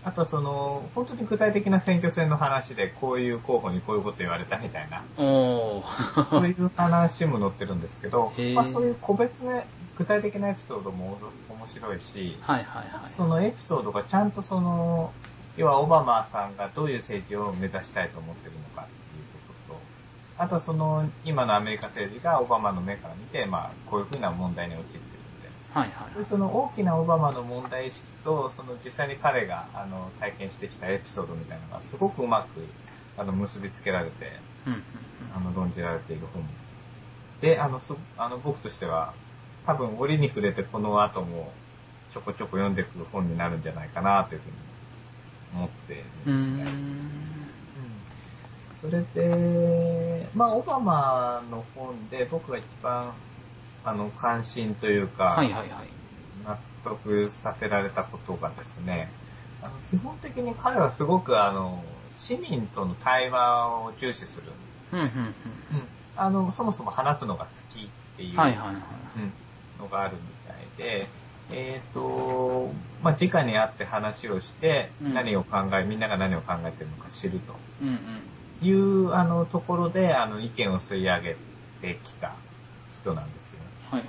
あとその、本当に具体的な選挙戦の話で、こういう候補にこういうこと言われたみたいな。そういう話も載ってるんですけどまあそういう個別ね、具体的なエピソードも面白いし、はいはいはい。そのエピソードがちゃんとその、要はオバマさんがどういう政治を目指したいと思ってるのかあとその、今のアメリカ政治がオバマの目から見て、まあこういうふうな問題に陥ってるんで、はいはいそれその大きなオバマの問題意識と、その実際に彼があの体験してきたエピソードみたいなのがすごくうまくあの結びつけられて、うんうんあの論じられている本で、あの、そあの僕としては、多分折に触れてこの後もちょこちょこ読んでいく本になるんじゃないかなというふうに思ってるうん。ですね。ん。それで、まあ、オバマの本で僕が一番、あの、関心というか、はいはいはい。納得させられたことがですね、あの基本的に彼はすごくあの、市民との対話を重視する。うんうんうん。あの、そもそも話すのが好きっていうう、ん。はいはいはい。うん、のがあるみたいで、えっ、と、まあ、直に会って話をして、うん何を考え、みんなが何を考えてるのか知ると。うんうん。いう、あの、ところで、あの、意見を吸い上げてきた人なんですよ。はいはい。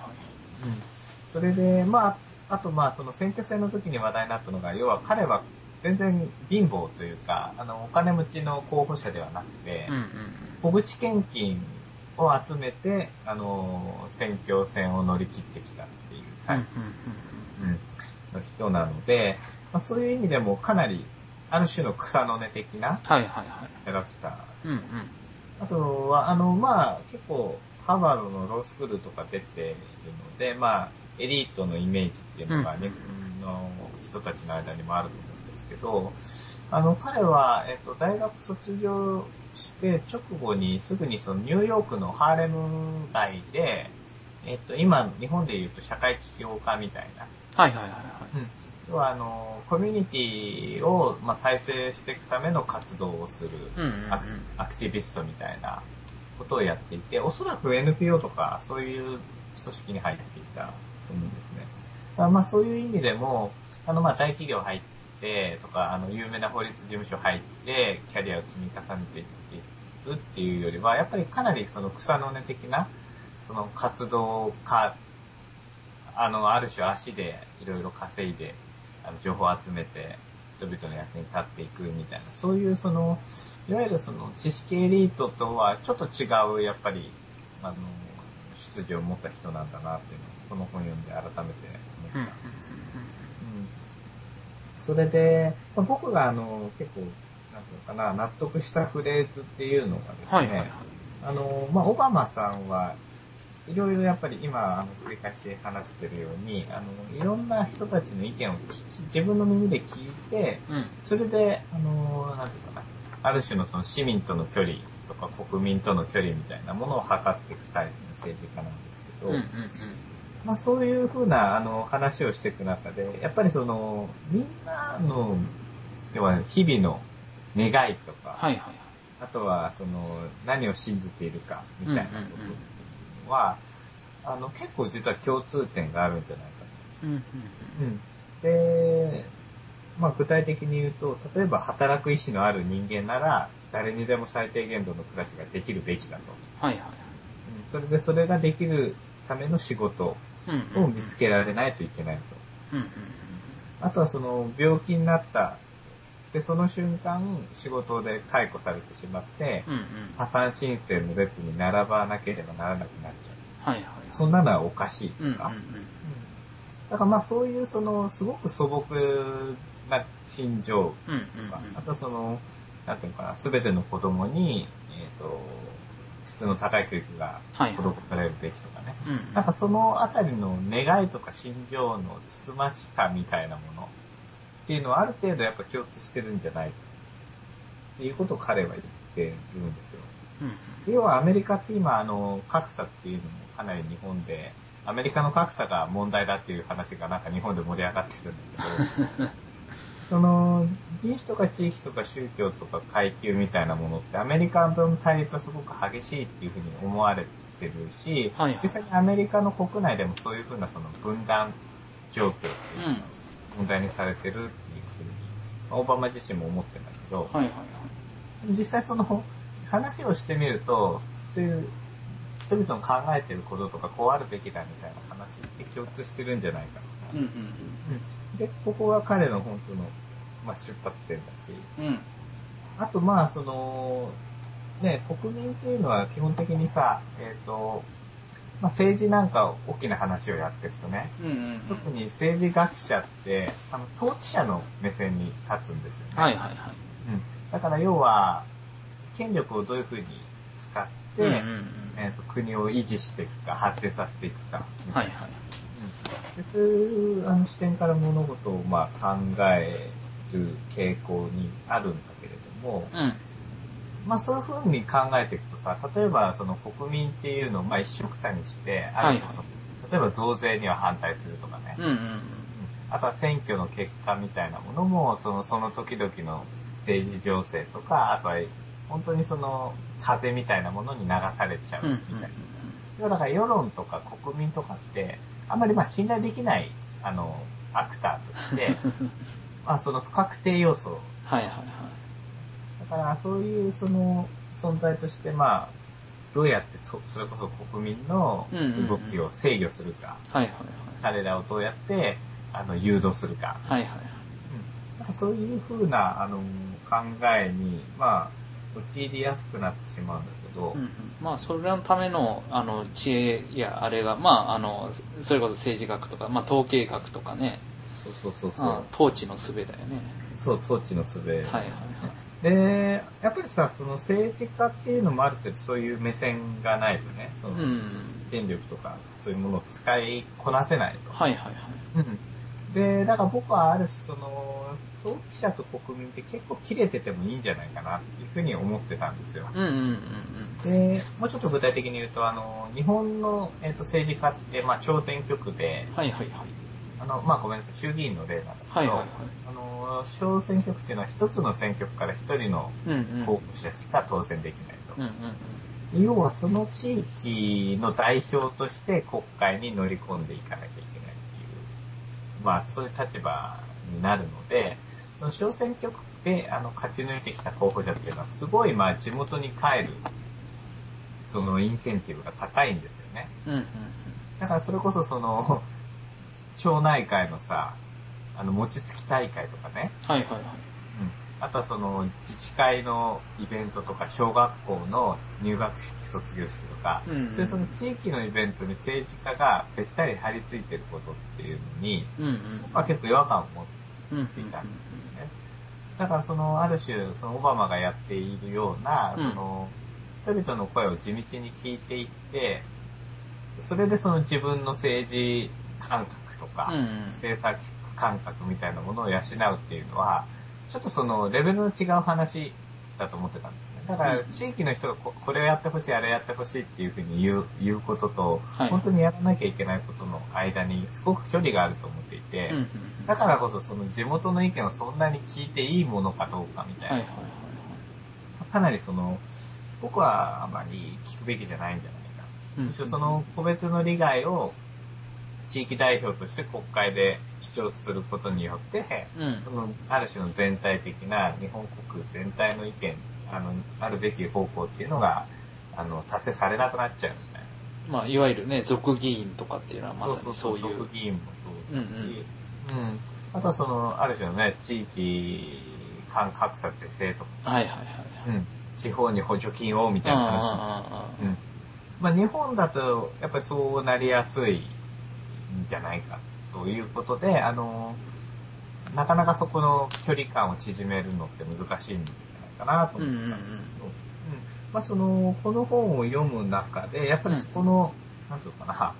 それで、まあ、あとまあ、その選挙戦の時に話題になったのが、要は彼は全然貧乏というか、あの、お金持ちの候補者ではなくて、うんうん小口献金を集めて、あの、選挙戦を乗り切ってきたっていううん。タイプ、うんの人なので、まあ、そういう意味でもかなり、ある種の草の根的な。キャラクターうんうん。あとは、あの、まあ、結構、ハーバードのロースクールとか出ているので、まあ、エリートのイメージっていうのが、うん日本の人たちの間にもあると思うんですけど、あの、彼は、えっと、大学卒業して直後にすぐにそのニューヨークのハーレム街で、えっと、今、日本で言うと社会起業家みたいな、はいはいはいはい。要は、あの、コミュニティを、まあ、再生していくための活動をする、うんうんうんアクアクティビストみたいなことをやっていて、おそらく NPO とかそういう組織に入っていたと思うんですね。まあそういう意味でも、あのまあ大企業入ってとか、あの有名な法律事務所入ってキャリアを積み重ねていっていくっていうよりは、やっぱりかなりその草の根的な、その活動家、あの、ある種足でいろいろ稼いで、あの情報を集めて、人々の役に立っていくみたいな、そういうその、いわゆるその知識エリートとはちょっと違う、やっぱり、あの、出自を持った人なんだなっていうのを、この本読んで改めて思ったんです。うんそれで、まあ僕があの、結構、なんていうのかな、納得したフレーズっていうのがですね、はいはいはい。あの、まあ、オバマさんは、いろいろやっぱり今、あの、繰り返し話してるように、あの、いろんな人たちの意見を自分の耳で聞いて、うん。それで、あの、なんていうかな、ある種のその市民との距離とか国民との距離みたいなものを測っていくタイプの政治家なんですけど、うんうんうん。まあそういうふうなあの話をしていく中で、やっぱりその、みんなの、要は日々の願いとか、はいはいはい。あとはその何を信じているかみたいなことは、あの結構実は共通点があるんじゃないかうんうんな。うん。で、まあ具体的に言うと、例えば働く意思のある人間なら、誰にでも最低限度の暮らしができるべきだと。はいはい。うんそれでそれができるための仕事うんを見つけられないといけないと。うんうんあとはその病気になった。で、その瞬間仕事で解雇されてしまってうん。う、んうん。破産申請の列に並ばなければならなくなっちゃう。はいはい。そんなのはおかしいとか。うんうんうん。だからまあそういうそのすごく素朴な心情うんうんとか、うんあとその、なんていうのかな、すべての子供に、えっ、と、質の高い教育がはいはい施されるべきとかね。うんなんかそのあたりの願いとか心情のつつましさみたいなものっていうのはある程度やっぱ共通してるんじゃないっていうことを彼は言ってるんですよ。うん。要はアメリカって今あの格差っていうのもかなり日本で、アメリカの格差が問題だっていう話がなんか日本で盛り上がってるんだけど、その人種とか地域とか宗教とか階級みたいなものってアメリカとの対立はすごく激しいっていうふうに思われてるし、はいはい。実際にアメリカの国内でもそういうふうなその分断状況っていうのが問題にされてるっていうふうに、まあオバマ自身も思ってるんだけど、はいはいはい。実際その話をしてみると、人々の考えてることとかこうあるべきだみたいな話って共通してるんじゃないかうんうんと。で、ここは彼の本当の、まあ、出発点だし、うん。うん。あとまあその、ね、国民っていうのは基本的にさ、えっ、と、まあ、政治なんか大きな話をやってるとね、うんうん特に政治学者って、あの、統治者の目線に立つんですよね。はいはいはい。うん。だから要は、権力をどういうふうに使って、うんうんうんえーと国を維持していくか、発展させていくか。はいはい。うん、でそういうあの視点から物事をまあ考える傾向にあるんだけれども、うん。まあそういうふうに考えていくとさ、例えばその国民っていうのをまあ一緒くたにして、ある種その例えば増税には反対するとかね、うんうんうん。あとは選挙の結果みたいなものも、その、その時々の政治情勢とか、あとは、本当にその、風みたいなものに流されちゃううんうんみたいな。要はだから世論とか国民とかって、あんまりまあ信頼できない、あの、アクターとして、まあその不確定要素。はいはいはい。だからそういうその存在としてまあ、どうやってそそれこそ国民のうんうんうん。動きを制御するか、はいはい彼らをどうやってあの誘導するか、はい。はいはい。はい。なんかそういう風な、あの、考えに、まあ、陥りやすくなってしまうんだけど、うんうん、まあそれのためのあの知恵やあれがまああのそれこそ政治学とか、まあ、統計学とかね、そうそうそうそう、まあ、統治の術だよね。そう、統治の術。はいはいはいで、やっぱりさ、その政治家っていうのもある程度そういう目線がないとね、その、うん。権力とかそういうものを使いこなせないと。はいはいはい。うん。で、だから僕はある種その、統治者と国民って結構切れててもいいんじゃないかなっていうふうに思ってたんですよ。うんうんうんうん。で、もうちょっと具体的に言うと、あの、日本の、えっと政治家って、まあ、朝鮮局で、はいはいはいあの、まあ、ごめんなさい、衆議院の例なんだけど、はいはいはいあの、小選挙区っていうのは一つの選挙区から一人のうんうん候補者しか当選できないと。うんうんうん要はその地域の代表として国会に乗り込んでいかなきゃいけないっていう、まあそういう立場になるので、その小選挙区であの勝ち抜いてきた候補者っていうのはすごいまあ地元に帰る、そのインセンティブが高いんですよね。うんうんだからそれこそその、町内会のさ、あの餅つき大会とかね、はいはいはい。うん。あとはその自治会のイベントとか小学校の入学式卒業式とか、うんうん。そういうその地域のイベントに政治家がべったり張り付いてることっていうのに、うんうん。まあ、結構違和感を持っていたんですよね。だからそのある種そのオバマがやっているような、うん。その人々の声を地道に聞いていって、それでその自分の政治感覚とか、うん。うん政策感覚みたいなものを養うっていうのは、ちょっとそのレベルの違う話だと思ってたんですね。だから地域の人がここれをやってほしい、あれやってほしいっていうふうに言う言うことと、はい。本当にやらなきゃいけないことの間にすごく距離があると思っていて、だからこそその地元の意見をそんなに聞いていいものかどうかみたいな、はいはいはいかなりその、僕はあまり聞くべきじゃないんじゃないか。うん。むしろその個別の利害を地域代表として国会で主張することによって、うんその、ある種の全体的な日本国全体の意見、あの、あるべき方向っていうのが、あの、達成されなくなっちゃうみたいな。まあ、いわゆるね、族議員とかっていうのはまさにそういう。族議員もそうだし、うんうんうんあとはその、ある種のね、地域間格差是正とか、はいはいはい。うん、地方に補助金をみたいな話。あうんまあ、日本だと、やっぱりそうなりやすいんじゃないかということで、あの、なかなかそこの距離感を縮めるのって難しいんじゃないかなとうんうんうん思ったんですけど、うんまあ、その、この本を読む中で、やっぱりこの、なんていうのかな、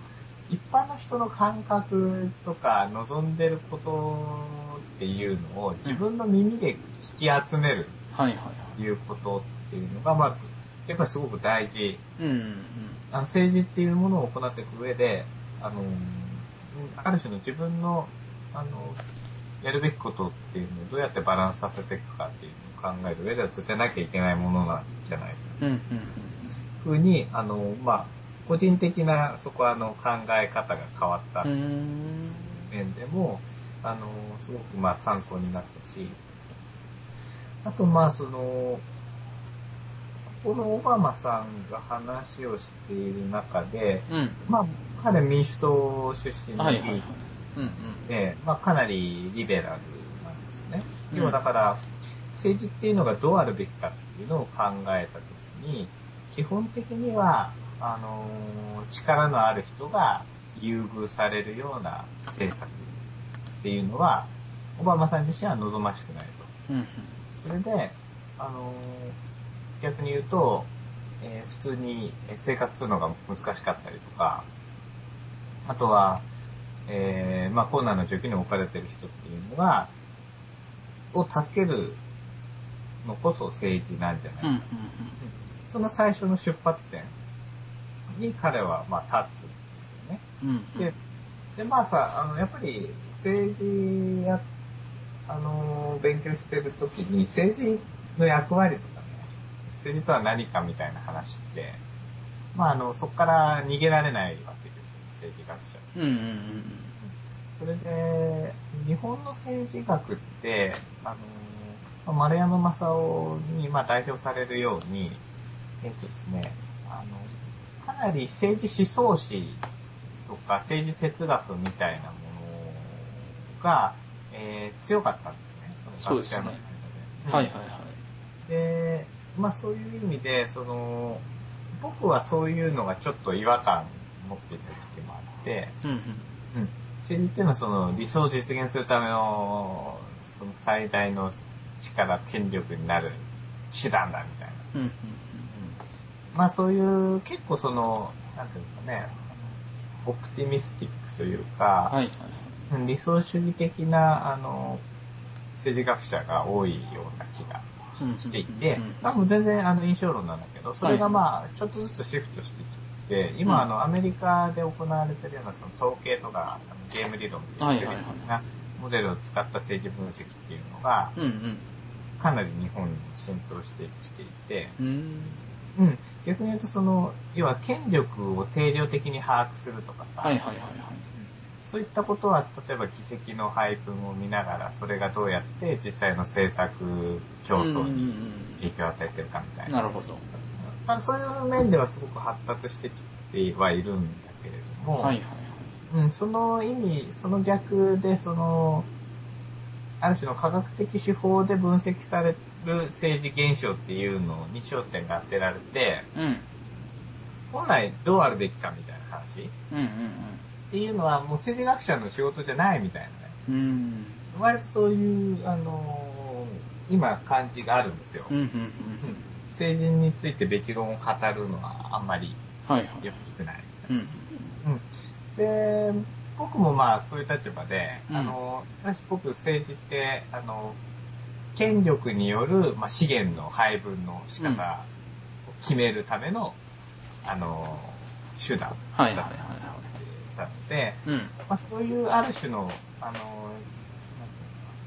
一般の人の感覚とか望んでることっていうのを自分の耳で聞き集めるはいはいはということっていうのが、まず、やっぱりすごく大事。い。うんうん。あの政治っていうものを行っていく上で、あの、ある種の自分の、あの、やるべきことっていうのをどうやってバランスさせていくかっていうのを考える上では絶対なきゃいけないものなんじゃないかうん。うんうんふうに、あの、まあ、個人的なそこはあの考え方が変わった。面でも、あの、すごくまあ参考になったし、あとまあその、このオバマさんが話をしている中で、うん。まあ彼民主党出身の議はいはいはい員。うんうん。で、まあかなりリベラルなんですよね。うん要はだから、政治っていうのがどうあるべきかっていうのを考えたときに、基本的には、あのー力のある人が優遇されるような政策っていうのは、オバマさん自身は望ましくないと。うんうん。それで、あのー逆に言うと、えー普通に生活するのが難しかったりとか、あとは、えーまあ、困難な状況に置かれてる人っていうのが、を助けるのこそ政治なんじゃないか。うんうんその最初の出発点に彼は、まあ、立つんですよね。うん。うんで、で、まあさ、あの、やっぱり政治や、あの、勉強してるときに政治の役割とかね、政治とは何かみたいな話って、まああの、そこから逃げられないわ政治学者。うんうんうんそれで、日本の政治学って、あの、まあ丸山正夫にまあ代表されるように、えっとですね、あの、かなり政治思想史とか政治哲学みたいなものが、えー強かったんですね。その学者の間で。うん。はいはいはい。で、まあそういう意味で、その、僕はそういうのがちょっと違和感持っていた時もあって、うんうん。うん。政治っていうのはその理想を実現するための、その最大の力、権力になる手段だみたいな。うんうんうん。まあそういう結構その、なんていうんですかね、オプティミスティックというか、はい理想主義的な、あの、政治学者が多いような気がうんしていてうんうん、まあもう全然あの印象論なんだけど、それがまあちょっとずつシフトしてきて、うん今あのアメリカで行われてるようなその統計とかゲーム理論っていうはいはいはい的なモデルを使った政治分析っていうのがうんうん。かなり日本に浸透してきていて、うん。うん、逆に言うとその、要は権力を定量的に把握するとかさ、はいはいはいはい。そういったことは、例えば議席の配分を見ながら、それがどうやって実際の政策競争にうんうん影響を与えてるかみたうん。いな。なるほど。まあ、そういう面ではすごく発達してきてはいるんだけれども、はいはいはい。うん、その意味、その逆で、その、ある種の科学的手法で分析される政治現象っていうのに焦点が当てられて、うん。本来どうあるべきかみたいな話っうんうんていうのはもう政治学者の仕事じゃないみたいなね。うん。うん。割とそういう、あのー今感じがあるんですよ。うんうんうん。うん政治についてべき論を語るのはあんまりはいはい。よくない。うん。うん。で、僕もまあそういう立場で、うんあの、私僕政治って、あの、権力による、まあ、資源の配分の仕方を決めるための、あの、手段はいはいだっはいたので、そういうある種の、あの、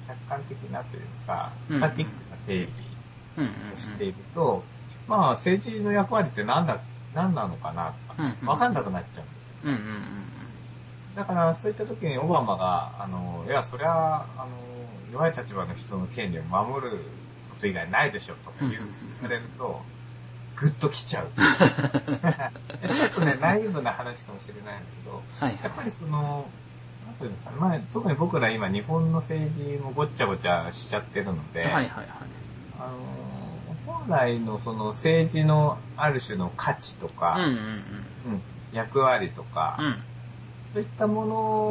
客観的なというか、スタティックな定義うんうんをしていると、まあ政治の役割って何だ、何なのかなとか、うんうんわかんなくなっちゃうんですよ。うんうんうんだから、そういった時にオバマが、あの、いや、そりゃ、あの、弱い立場の人の権利を守ること以外ないでしょ、とか言ううんうんうん言われると、グッときちゃう。ちょっとね、ナイーブな話かもしれないんだけど、はいはい。やっぱりその、なんていうんですかね、まあ、特に僕ら今日本の政治もごっちゃごちゃしちゃってるので、はいはいはい。あの、本来のその政治のある種の価値とか、うんうんうん。うん役割とか、うん。そういったも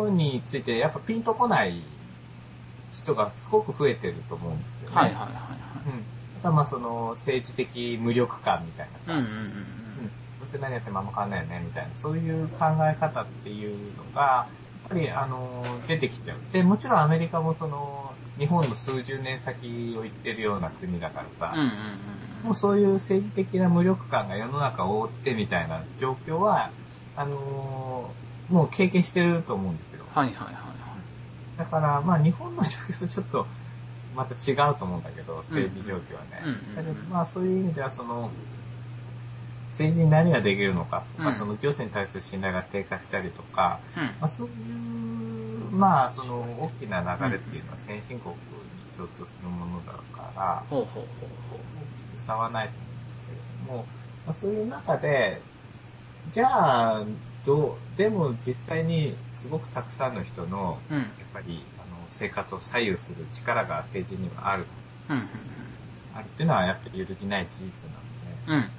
のについてやっぱピンとこない人がすごく増えてると思うんですよね。はいはいはいはい。うん。あまあその政治的無力感みたいなさ、うんうんうんうんどうせ何やってもあんま変わんないよね、みたいな、そういう考え方っていうのが、ぱり、あの、出てきてる。で、もちろんアメリカもその、日本の数十年先を行ってるような国だからさ、うん。うんうんもうそういう政治的な無力感が世の中を覆ってみたいな状況は、あのもう経験してると思うんですよ。はいはいはいはい。だから、まあ日本の状況とちょっと、また違うと思うんだけど、政治状況はね。うんうんうんだけど、まあそういう意味では、その、政治に何ができるのかうんその行政に対する信頼が低下したりとか、うん。まあそういう、まあその大きな流れっていうのは先進国に共通するものだから、大きく差はないと思うんだけども、まあ、そういう中で、じゃあ、どう、でも実際にすごくたくさんの人の、う。うん。やっぱりあの生活を左右する力が政治にはある、うんうんあるっていうのはやっぱり揺るぎない事実なので、うん。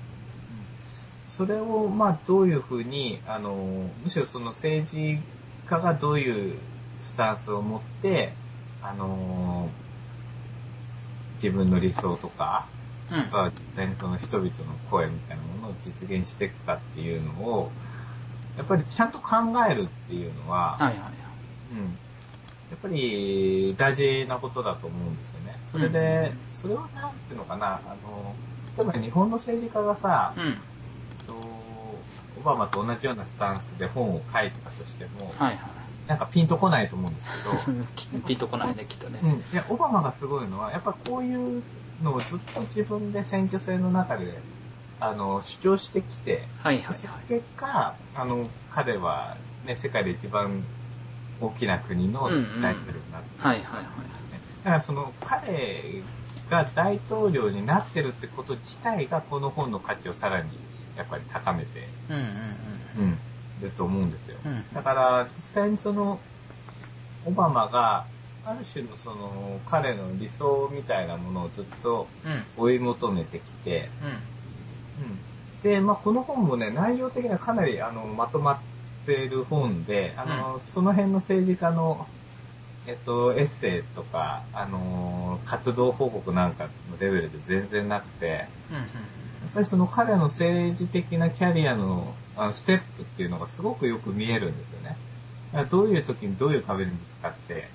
うん。それをまあどういうふうに、あの、むしろその政治家がどういうスタンスを持って、あの、自分の理想とか、うん。あとは実際にその人々の声みたいなものを実現していくかっていうのを、やっぱりちゃんと考えるっていうのは、はいはいはい。うん、やっぱり大事なことだと思うんですよね。それで、それはなんていうのかな、あの、例えば日本の政治家がさ、うん。とオバマと同じようなスタンスで本を書いてたとしても、はいはい。なんかピンとこないと思うんですけど、ピンとこないね、きっとね。うん。いや、オバマがすごいのは、やっぱこういうのをずっと自分で選挙戦の中で、あの、主張してきて、はいはいはい。その結果、あの、彼は、ね、世界で一番大きな国の大統領になってる、はいはいはい。だからその、彼が大統領になってるってこと自体が、この本の価値をさらに、やっぱり高めて、うんうんうん、ると思うんですよ。うん。うん。だから、実際にその、オバマが、ある種のその、彼の理想みたいなものをずっとうん。追い求めてきて、うん。うん。で、まあ、この本もね、内容的にはかなり、あの、まとまっている本で、あの、その辺の政治家の、えっと、エッセイとか、あの、活動報告なんかのレベルで全然なくて、うん。やっぱりその彼の政治的なキャリアのステップっていうのがすごくよく見えるんですよね。だからどういう時にどういう壁にぶつかって、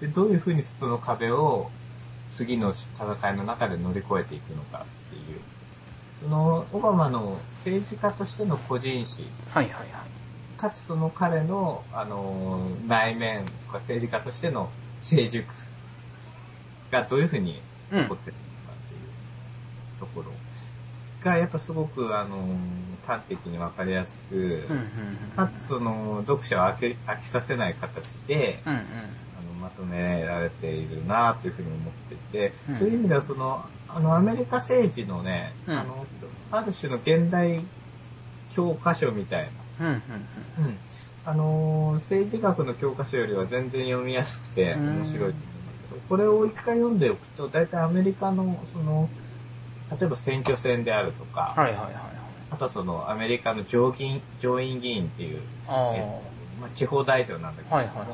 で、どういうふうにその壁を次の戦いの中で乗り越えていくのかっていう、そのオバマの政治家としての個人史、はいはいはい。かつその彼の、あの、内面とか政治家としての成熟がどういうふうにうん起こってるのかっていうところが、やっぱすごく、あの、端的にわかりやすく、かつその、読者を飽き飽きさせない形で、うん。うんうん。あのまとめられているなというふうに思っていて、うんそういう意味ではその、あの、アメリカ政治のね、うんあの、ある種の現代教科書みたいな、うんうんうん。あのー政治学の教科書よりは全然読みやすくてうん面白いと思うんだけど、これを一回読んでおくと、大体アメリカの、その、例えば選挙戦であるとか、はいはいはいはい。あとはそのアメリカの上議員上院議員っていう、あえっとまあ、地方代表なんだけど、はいはいはい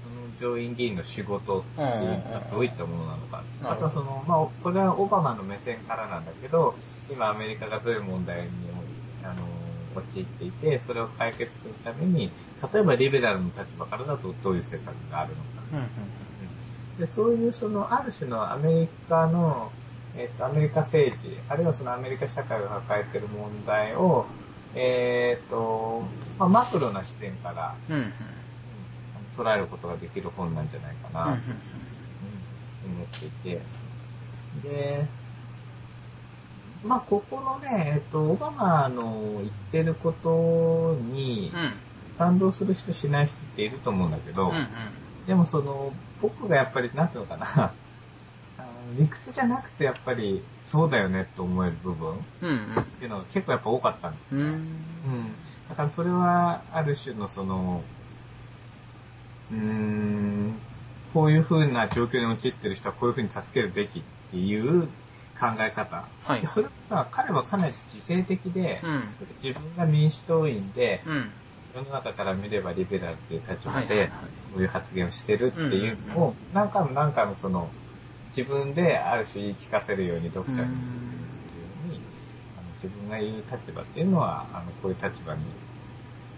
その上院議員の仕事っていうのがどういったものなのか、あとはその、まあ、これはオバマの目線からなんだけど、今アメリカがどういう問題にあの陥っていて、それを解決するために、例えばリベラルの立場からだとどういう政策があるのか。うん。うん。でそういうその、ある種のアメリカの、えっ、と、アメリカ政治、あるいはそのアメリカ社会が抱えている問題を、えっ、と、まあ、マクロな視点から、うん。うん捉えることができる本なんじゃないかな、うん思っていて。で、まあ、ここのね、えっと、オバマの言ってることに、うん。賛同する人しない人っていると思うんだけど、うんうん。でもその、僕がやっぱり、なんていうのかな、理屈じゃなくてやっぱり、そうだよねって思える部分っうんていうのが結構やっぱ多かったんですようん。うね。ん。うん。だからそれは、ある種のその、うーん、こういう風な状況に陥ってる人はこういう風に助けるべきっていう考え方。はいでそれは彼はかなり自制的で、うん。自分が民主党員で、うん。世の中から見ればリベラルっていう立場で。こういう発言をしてるっていうのを、何回も何回もその、自分である種言い聞かせるように読者にするように、あの自分が言う立場っていうのは、あの、こういう立場に、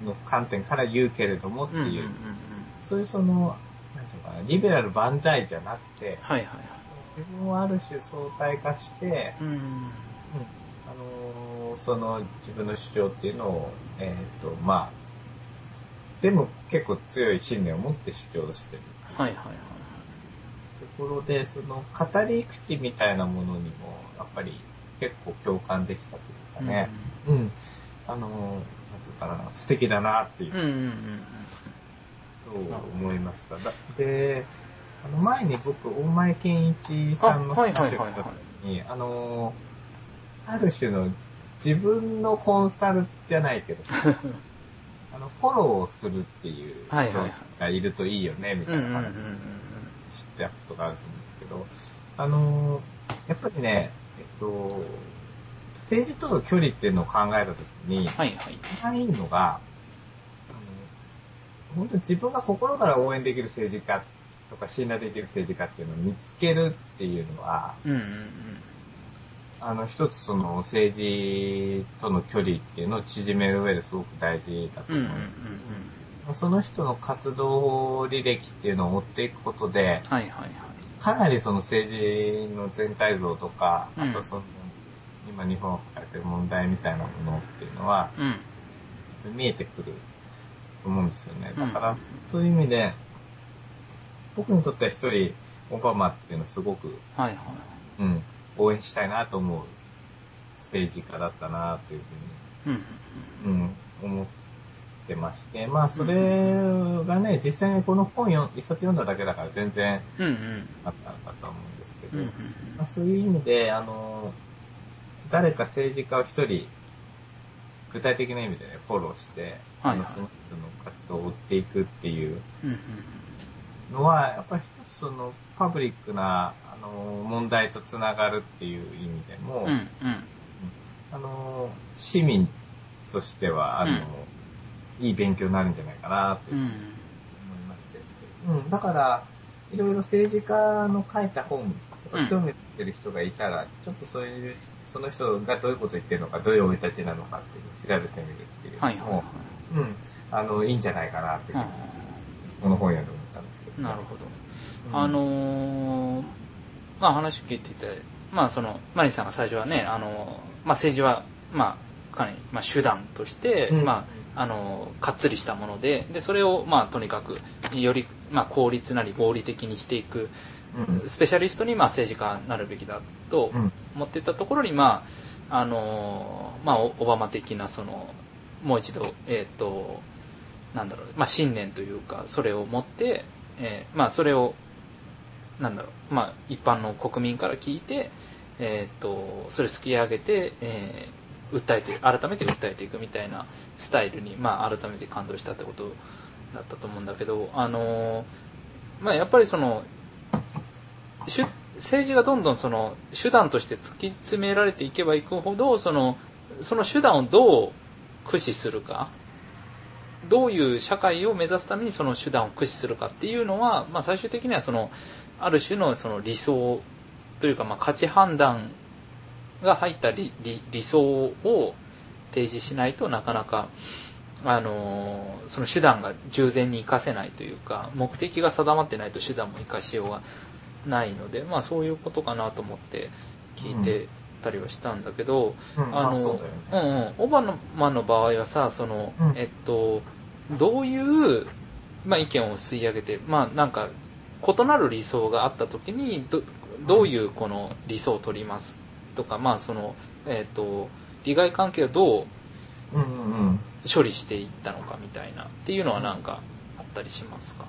の観点から言うけれどもってうんうんうんうん。いう、そういうその、なんていうのかな、リベラル万歳じゃなくて、はいはいはい。自分をある種相対化して、うん。うん、あのーその自分の主張っていうのを、えっ、と、まあ、でも結構強い信念を持って主張してるはいはいはい。ところで、その語り口みたいなものにも、やっぱり結構共感できたというかね、うん、あのーなんていうかな、素敵だなっていう。うんうんうんうん。と思いました。だで、あの前に僕、大前健一さんの話をした時に、あのー、ある種の自分のコンサルじゃないけど、あの、フォローをするっていう人がいるといいよね、みたうんうんうんいな話を知ったことがあると思うんですけど、あのー、やっぱりね、えっと、政治との距離っていうのを考えたときに、はいはい。一番いいのが、あの本当に自分が心から応援できる政治家とか信頼できる政治家っていうのを見つけるっていうのは、うんうんうん。あの、一つその政治との距離っていうのを縮める上ですごく大事だとうんうん思う。うんその人の活動履歴っていうのを追っていくことで、はいはいはい。かなりその政治の全体像とか、うんあとその、今日本が抱えてる問題みたいなものっていうのは、うん。見えてくると思うんですよね。だからうん、そういう意味で、僕にとっては一人、オバマっていうのはすごく、はいはい。うん、応援したいなと思う政治家だったなといううんうんふうん、思ってまして、まあそれがね、実際にこの本よ一冊読んだだけだから全然うん。うんうん。あったのかと思うんですけど、うんうんまあ、そういう意味で、あの、誰か政治家を一人、具体的な意味でね、フォローして、はいはいその人の活動を追っていくっていううんうんのは、やっぱり一つその、パブリックな、あの、問題とつながるっていう意味でも、うん。うんうん。あの、市民としては、あの、いい勉強になるんじゃないかな、とうん。思いますですけど、うん、だから、いろいろ政治家の書いた本とうんか興味持ってる人がいたら、ちょっとそういう、その人がどういうこと言ってるのか、どういう生い立ちなのかっていうのを調べてみるっていうのも、はいはいはい。うん、あの、いいんじゃないかな、というふうに、この本読んで思ったんですけど、なるほど。うんあのーまあ話聞いてて、まあその、マリーさんが最初はね、あのーまあ政治は、まあ、かなり、まあ手段として、うん。まあ、あのーかっつりしたもので、で、それを、まあとにかく、より、まあ効率なり合理的にしていく、うん。スペシャリストに、まあ政治家になるべきだとうん。思っていたところに、まあ、あのーまあオオバマ的な、その、もう一度、えっ、と、なんだろう、まあ信念というか、それを持って、えーまあそれを、なんだろう、まあ一般の国民から聞いて、えっ、と、それすき上げて、えー訴えて、改めて訴えていくみたいなスタイルに、まあ改めて感動したってことだったと思うんだけど、あのまあやっぱりその、政治がどんどんその手段として突き詰められていけばいくほど、その、その手段をどう駆使するか、どういう社会を目指すためにその手段を駆使するかっていうのは、まあ最終的にはその、ある種のその理想というか、まあ価値判断が入った理理理想を提示しないとなかなか、あのーその手段が従前に活かせないというか、目的が定まってないと手段も活かしようがないので、まあそういうことかなと思って聞いてたりはしたんだけど、うん。あの、うだよね。うんうん、オバマの場合はさ、その、うん。えっと、どういう、まあ意見を吸い上げて、まあなんか、異なる理想があった時に、ど、どういうこの理想を取りますとか、まあその、えっと、利害関係をどう。処理していったのかみたいなっていうのはなんかあったりしますか？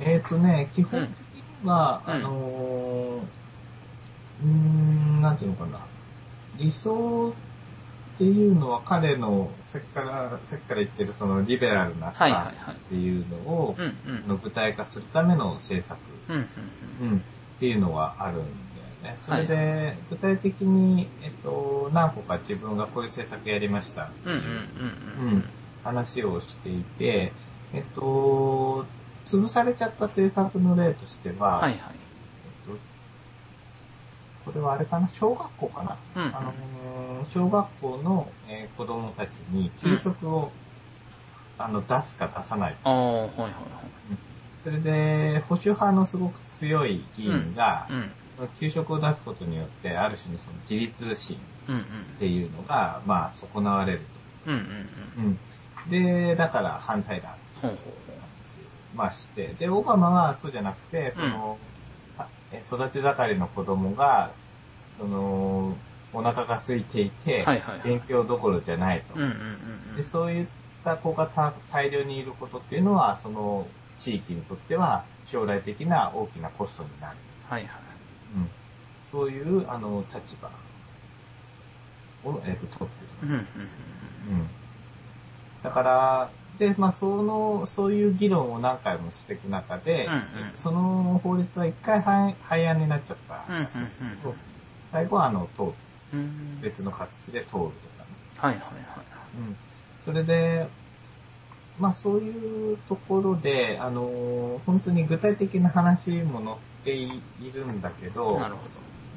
えっ、とね、基本的には、うん。あのーうーん、なんていうのかな。理想っていうのは彼の、さっきから、さっきから言ってるそのリベラルなスタンスっていうのを、の具体化するための政策、うんうんうん、っていうのがあるんね。それで、具体的に、えっと、何個か自分がこういう政策やりました。ってうんうんいううんうん。うん。話をしていて、えっと、潰されちゃった政策の例としては、はいはい。えっと、これはあれかな？小学校かな、うんうん。あのー小学校の、えー子供たちに給食を、あの出すか出さないか。ああはいはいはい。それで、保守派のすごく強い議員が、うん給食を出すことによって、ある種のその自立心うんうんっていうのが、まあ、損なわれるうんうんうんと。うん。で、だから反対だ。ほうほうまあして。で、オバマはそうじゃなくて、その、あえ育ち盛りの子供が、その、お腹が空いていて、はいはいはい勉強どころじゃないと。ほううんうんうんうんで、そういった子がた大量にいることっていうのは、その地域にとっては将来的な大きなコストになる。はいはいうん。そういう、あの、立場を、えっ、と、取ってる。うんうんうんうん。だから、で、まあ、その、そういう議論を何回もしていく中で、うんうんその法律は一回廃廃案になっちゃったうんうんらしいんだけどうん最後は、あの、通る。うんうん別の形で通るとかね。はいはいはいうん。それで、まあそういうところで、あの、本当に具体的な話も載っているんだけど、なるほ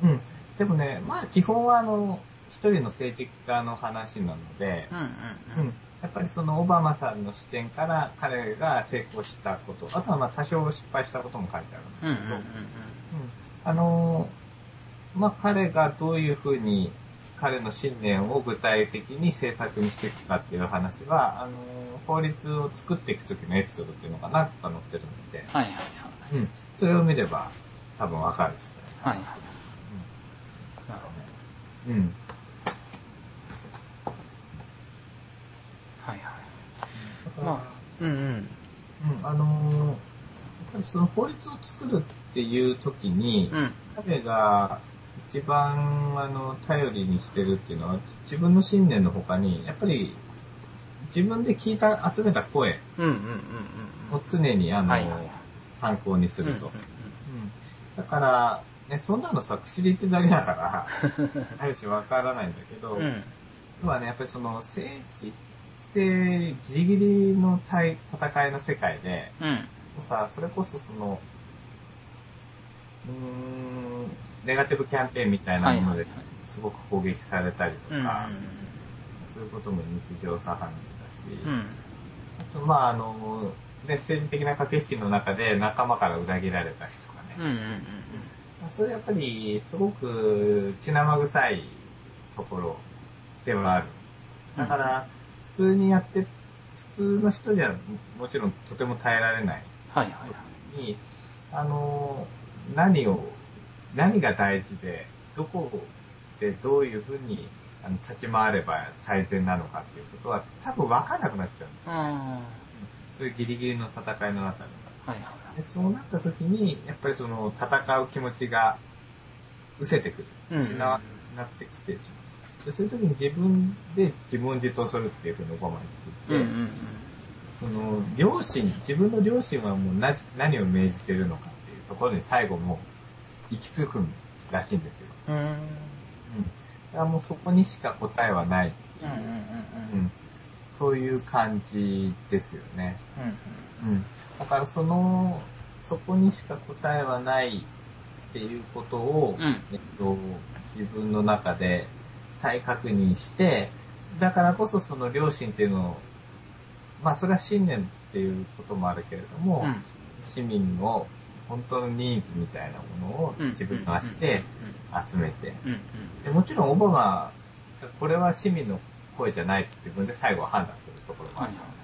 うん。でもね、まあ基本はあの、一人の政治家の話なので、どうんうんううん。ん。やっぱりそのオバマさんの視点から彼が成功したこと、あとはまあ多少失敗したことも書いてある。んだけど、うん。あのーまあ、彼がどういうふうに彼の信念を具体的に政策にしていくかっていう話は、あのー法律を作っていくときのエピソードっていうのが何個か載ってるので、はいはいうん、それを見れば多分わかるですね。はい。うん。うん。どはいはい。まあうんうん。うん、あのーやっぱりその法律を作るっていう時に、うん。彼が一番あの頼りにしてるっていうのは自分の信念の他にやっぱり自分で聞いた集めた声うんうんうんうん。を常にあの、はいはいはい参考にすると、だから、ね、そんなのさ口で言ってるだけだから ある種わからないんだけど、要はねやっぱりその政治ってギリギリの対戦いの世界でうん。さ、それこそその、うーん、ネガティブキャンペーンみたいなものですごく攻撃されたりとうんか、そういうことも日常茶飯事だし、うん。うんあと、まあ、あの、で、政治的な駆け引きの中で仲間から裏切られたりとかね。うんうんうんそれやっぱり、すごく血生臭いところではある。だから、普通にやって、普通の人じゃもちろんとても耐えられないはいはいはいに、あの、何を、何が大事で、どこでどういうふうにあの立ち回れば最善なのかっていうことは多分分かんなくなっちゃうんですよ。あそういうギリギリの戦いの中で。あはいはいでそうなった時に、やっぱりその戦う気持ちが失せてくる。うん失わ失ってきてしまう。でそういう時に自分で自問自答するっていうふうにオバマ言っていて、うんうんうんその、両親、自分の両親はもう何何を命じてるのかっていうところに最後もう行き着くらしいんですよ。うんうん。だからもうそこにしか答えはない。うんうんうんううんん。そういう感じですよね。うんうん。だからその、そこにしか答えはないっていうことを、うん。えっと、自分の中で再確認して、だからこそその両親っていうのを、まあそれは信念っていうこともあるけれども、うん。市民の本当のニーズみたいなものをうん。自分の足で集めて、でもちろんオバマ、これは市民の声じゃないって自分で最後は判断するところもあるはいはい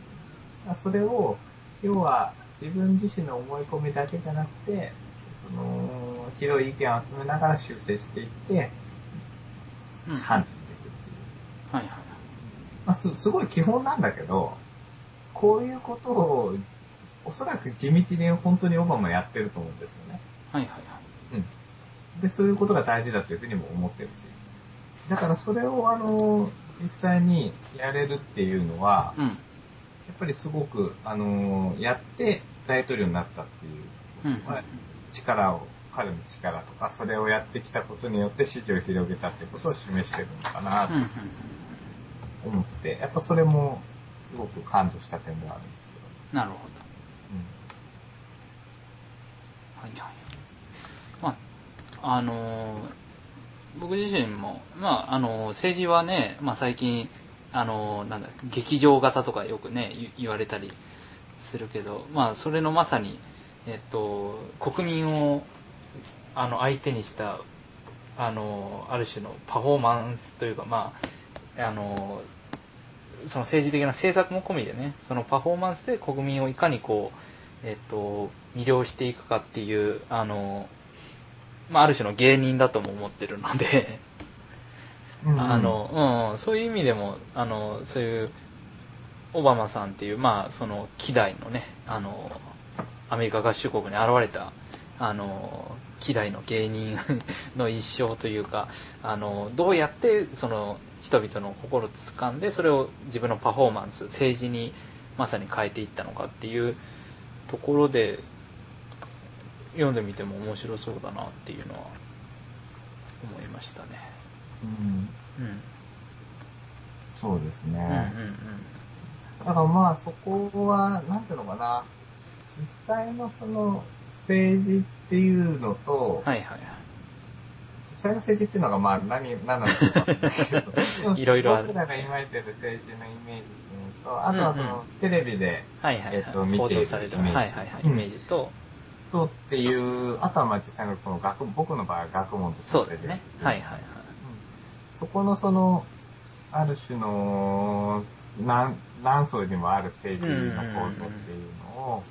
それを、要は自分自身の思い込みだけじゃなくて、その、広い意見を集めながら修正していって、うん判断していくっていう。はいはいまあ、すすごい基本なんだけど、こういうことを、おそらく地道に本当にオバマやってると思うんですよね。はいはいはい。うん。で、そういうことが大事だというふうにも思ってるし。だからそれをあの、実際にやれるっていうのは、うん。やっぱりすごく、あの、やって大統領になったっていううん。はい力を、彼の力とか、それをやってきたことによって支持を広げたってことを示してるのかなとうん。うん。思って、やっぱそれもすごく感動した点ではあるんですけど。なるほど。はいはい。まあ、あのー僕自身も、まあ、あの政治はね、まあ最近、あのなんだ、劇場型とかよくね、言われたりするけど、まあ、それのまさに、えっと、国民を、あの、相手にした、あのある種のパフォーマンスというか、まあ、あのその政治的な政策も込みでね、そのパフォーマンスで国民をいかにこう、えっと、魅了していくかっていう、あの、まあ、ある種の芸人だとも思ってるので、うん。あの、うん、そういう意味でも、あの、そういう、オバマさんっていう、まあ、その、希代のね、あの、アメリカ合衆国に現れた、あの、希代の芸人 の一生というか、あの、どうやって、その、人々の心を掴んで、それを自分のパフォーマンス、政治にまさに変えていったのかっていうところで、読んでみても面白そうだなっていうのは思いましたね。うん。うん。そうですね。うんうんうん。だからまあそこは、なんていうのかな、実際のその政治っていうのと、はいはいはい。実際の政治っていうのがまあ何、何なのか分かいろいろある僕らが今言ってる政治のイメージっていうのと、あとはその、テレビで、はいはいはい。えっと見ている。イメージはいはいはい。イうんメージと、とっていう、あとはまあ実際のその学、僕の場合は学問としてのそうですね。はいはいはい。うんそこのその、ある種の、何、何層にもある政治の構造っていうのを、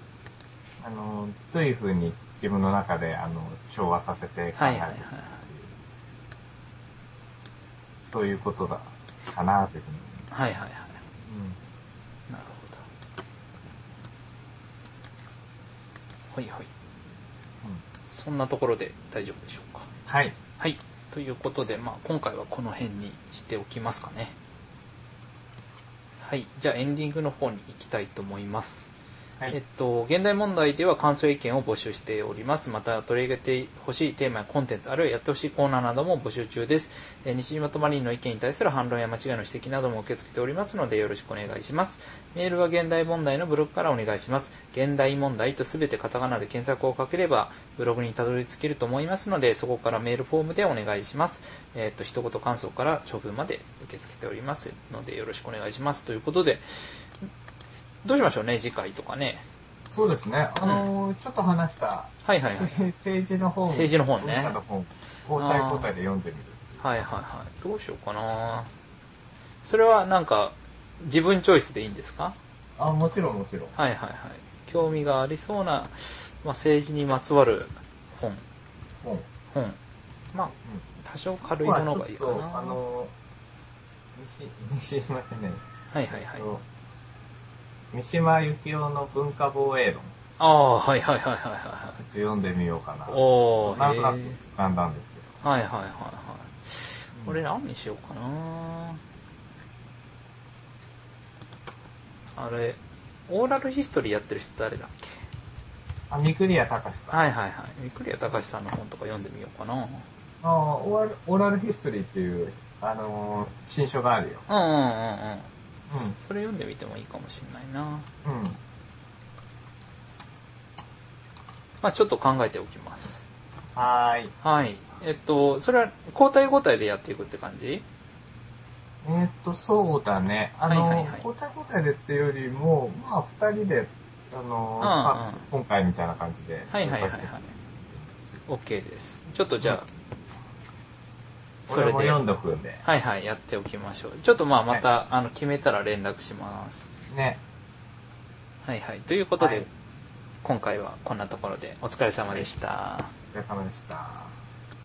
あの、どういうふうに自分の中で、あの、調和させて考えていくっていう、はいはいはいそういうことだ、かなというふうに。はいはいはい。うんなるほど。ほいほい。うんそんなところで大丈夫でしょうか？はい。はい。ということで、まあ、今回はこの辺にしておきますかね。はい。じゃあエンディングの方に行きたいと思います。はい。えっと、現代問題では感想意見を募集しております。また、取り上げてほしいテーマやコンテンツ、あるいはやってほしいコーナーなども募集中です。え西島とマリンの意見に対する反論や間違いの指摘なども受け付けておりますので、よろしくお願いします。メールは現代問題のブログからお願いします。現代問題とすべてカタカナで検索をかければ、ブログにたどり着けると思いますので、そこからメールフォームでお願いします。えっと、一言感想から長文まで受け付けておりますので、よろしくお願いします。ということで、どうしましょうね、次回とかね。そうですね。あのーちょっと話した、はいはいはい。政治の本、政治の本ねの本、交代交代で読んでみる。はいはいはい。どうしようかなそれはなんか、自分チョイスでいいんですか？あ、もちろんもちろん。はいはいはい。興味がありそうな、まあ、政治にまつわる本。本。本。まあ、うん多少軽いものがいいかな。まああの、西、西島先生、はいはいはい。三島由紀夫の文化防衛論、ちょああ、はいはいはいはいはっと読んでみようかな。い。おー、なんとなくへ浮かんだんですけど。ーはいはいはいはい。これうん何にしようかなあれ、オーラルヒストリーやってる人誰だっけ？あ、三栗谷隆さん。はいはいはい。三栗谷隆さんの本とか読んでみようかな。あオーラルオーラルヒストリーっていう、あのー新書があるよ。うんうんうんうん。うそれ読んでみてもいいかもしれないな。ん。うん。まあちょっと考えておきます。はーい。はい。えっと、それは交代交代でやっていくって感じ？えーっと、そうだね。あの、はいはいはい交代交代でっていうよりも、まあ、二人で、あのーうんうんか今回みたいな感じで。はいはいはいはい。OK です。ちょっとじゃあ、そ俺れで、んどくんで。はいはい、やっておきましょう。ちょっとまあまた、あの、決めたら連絡します。ね。はいはい。ということで、はい今回はこんなところでお疲れ様でした。お疲れ様でした。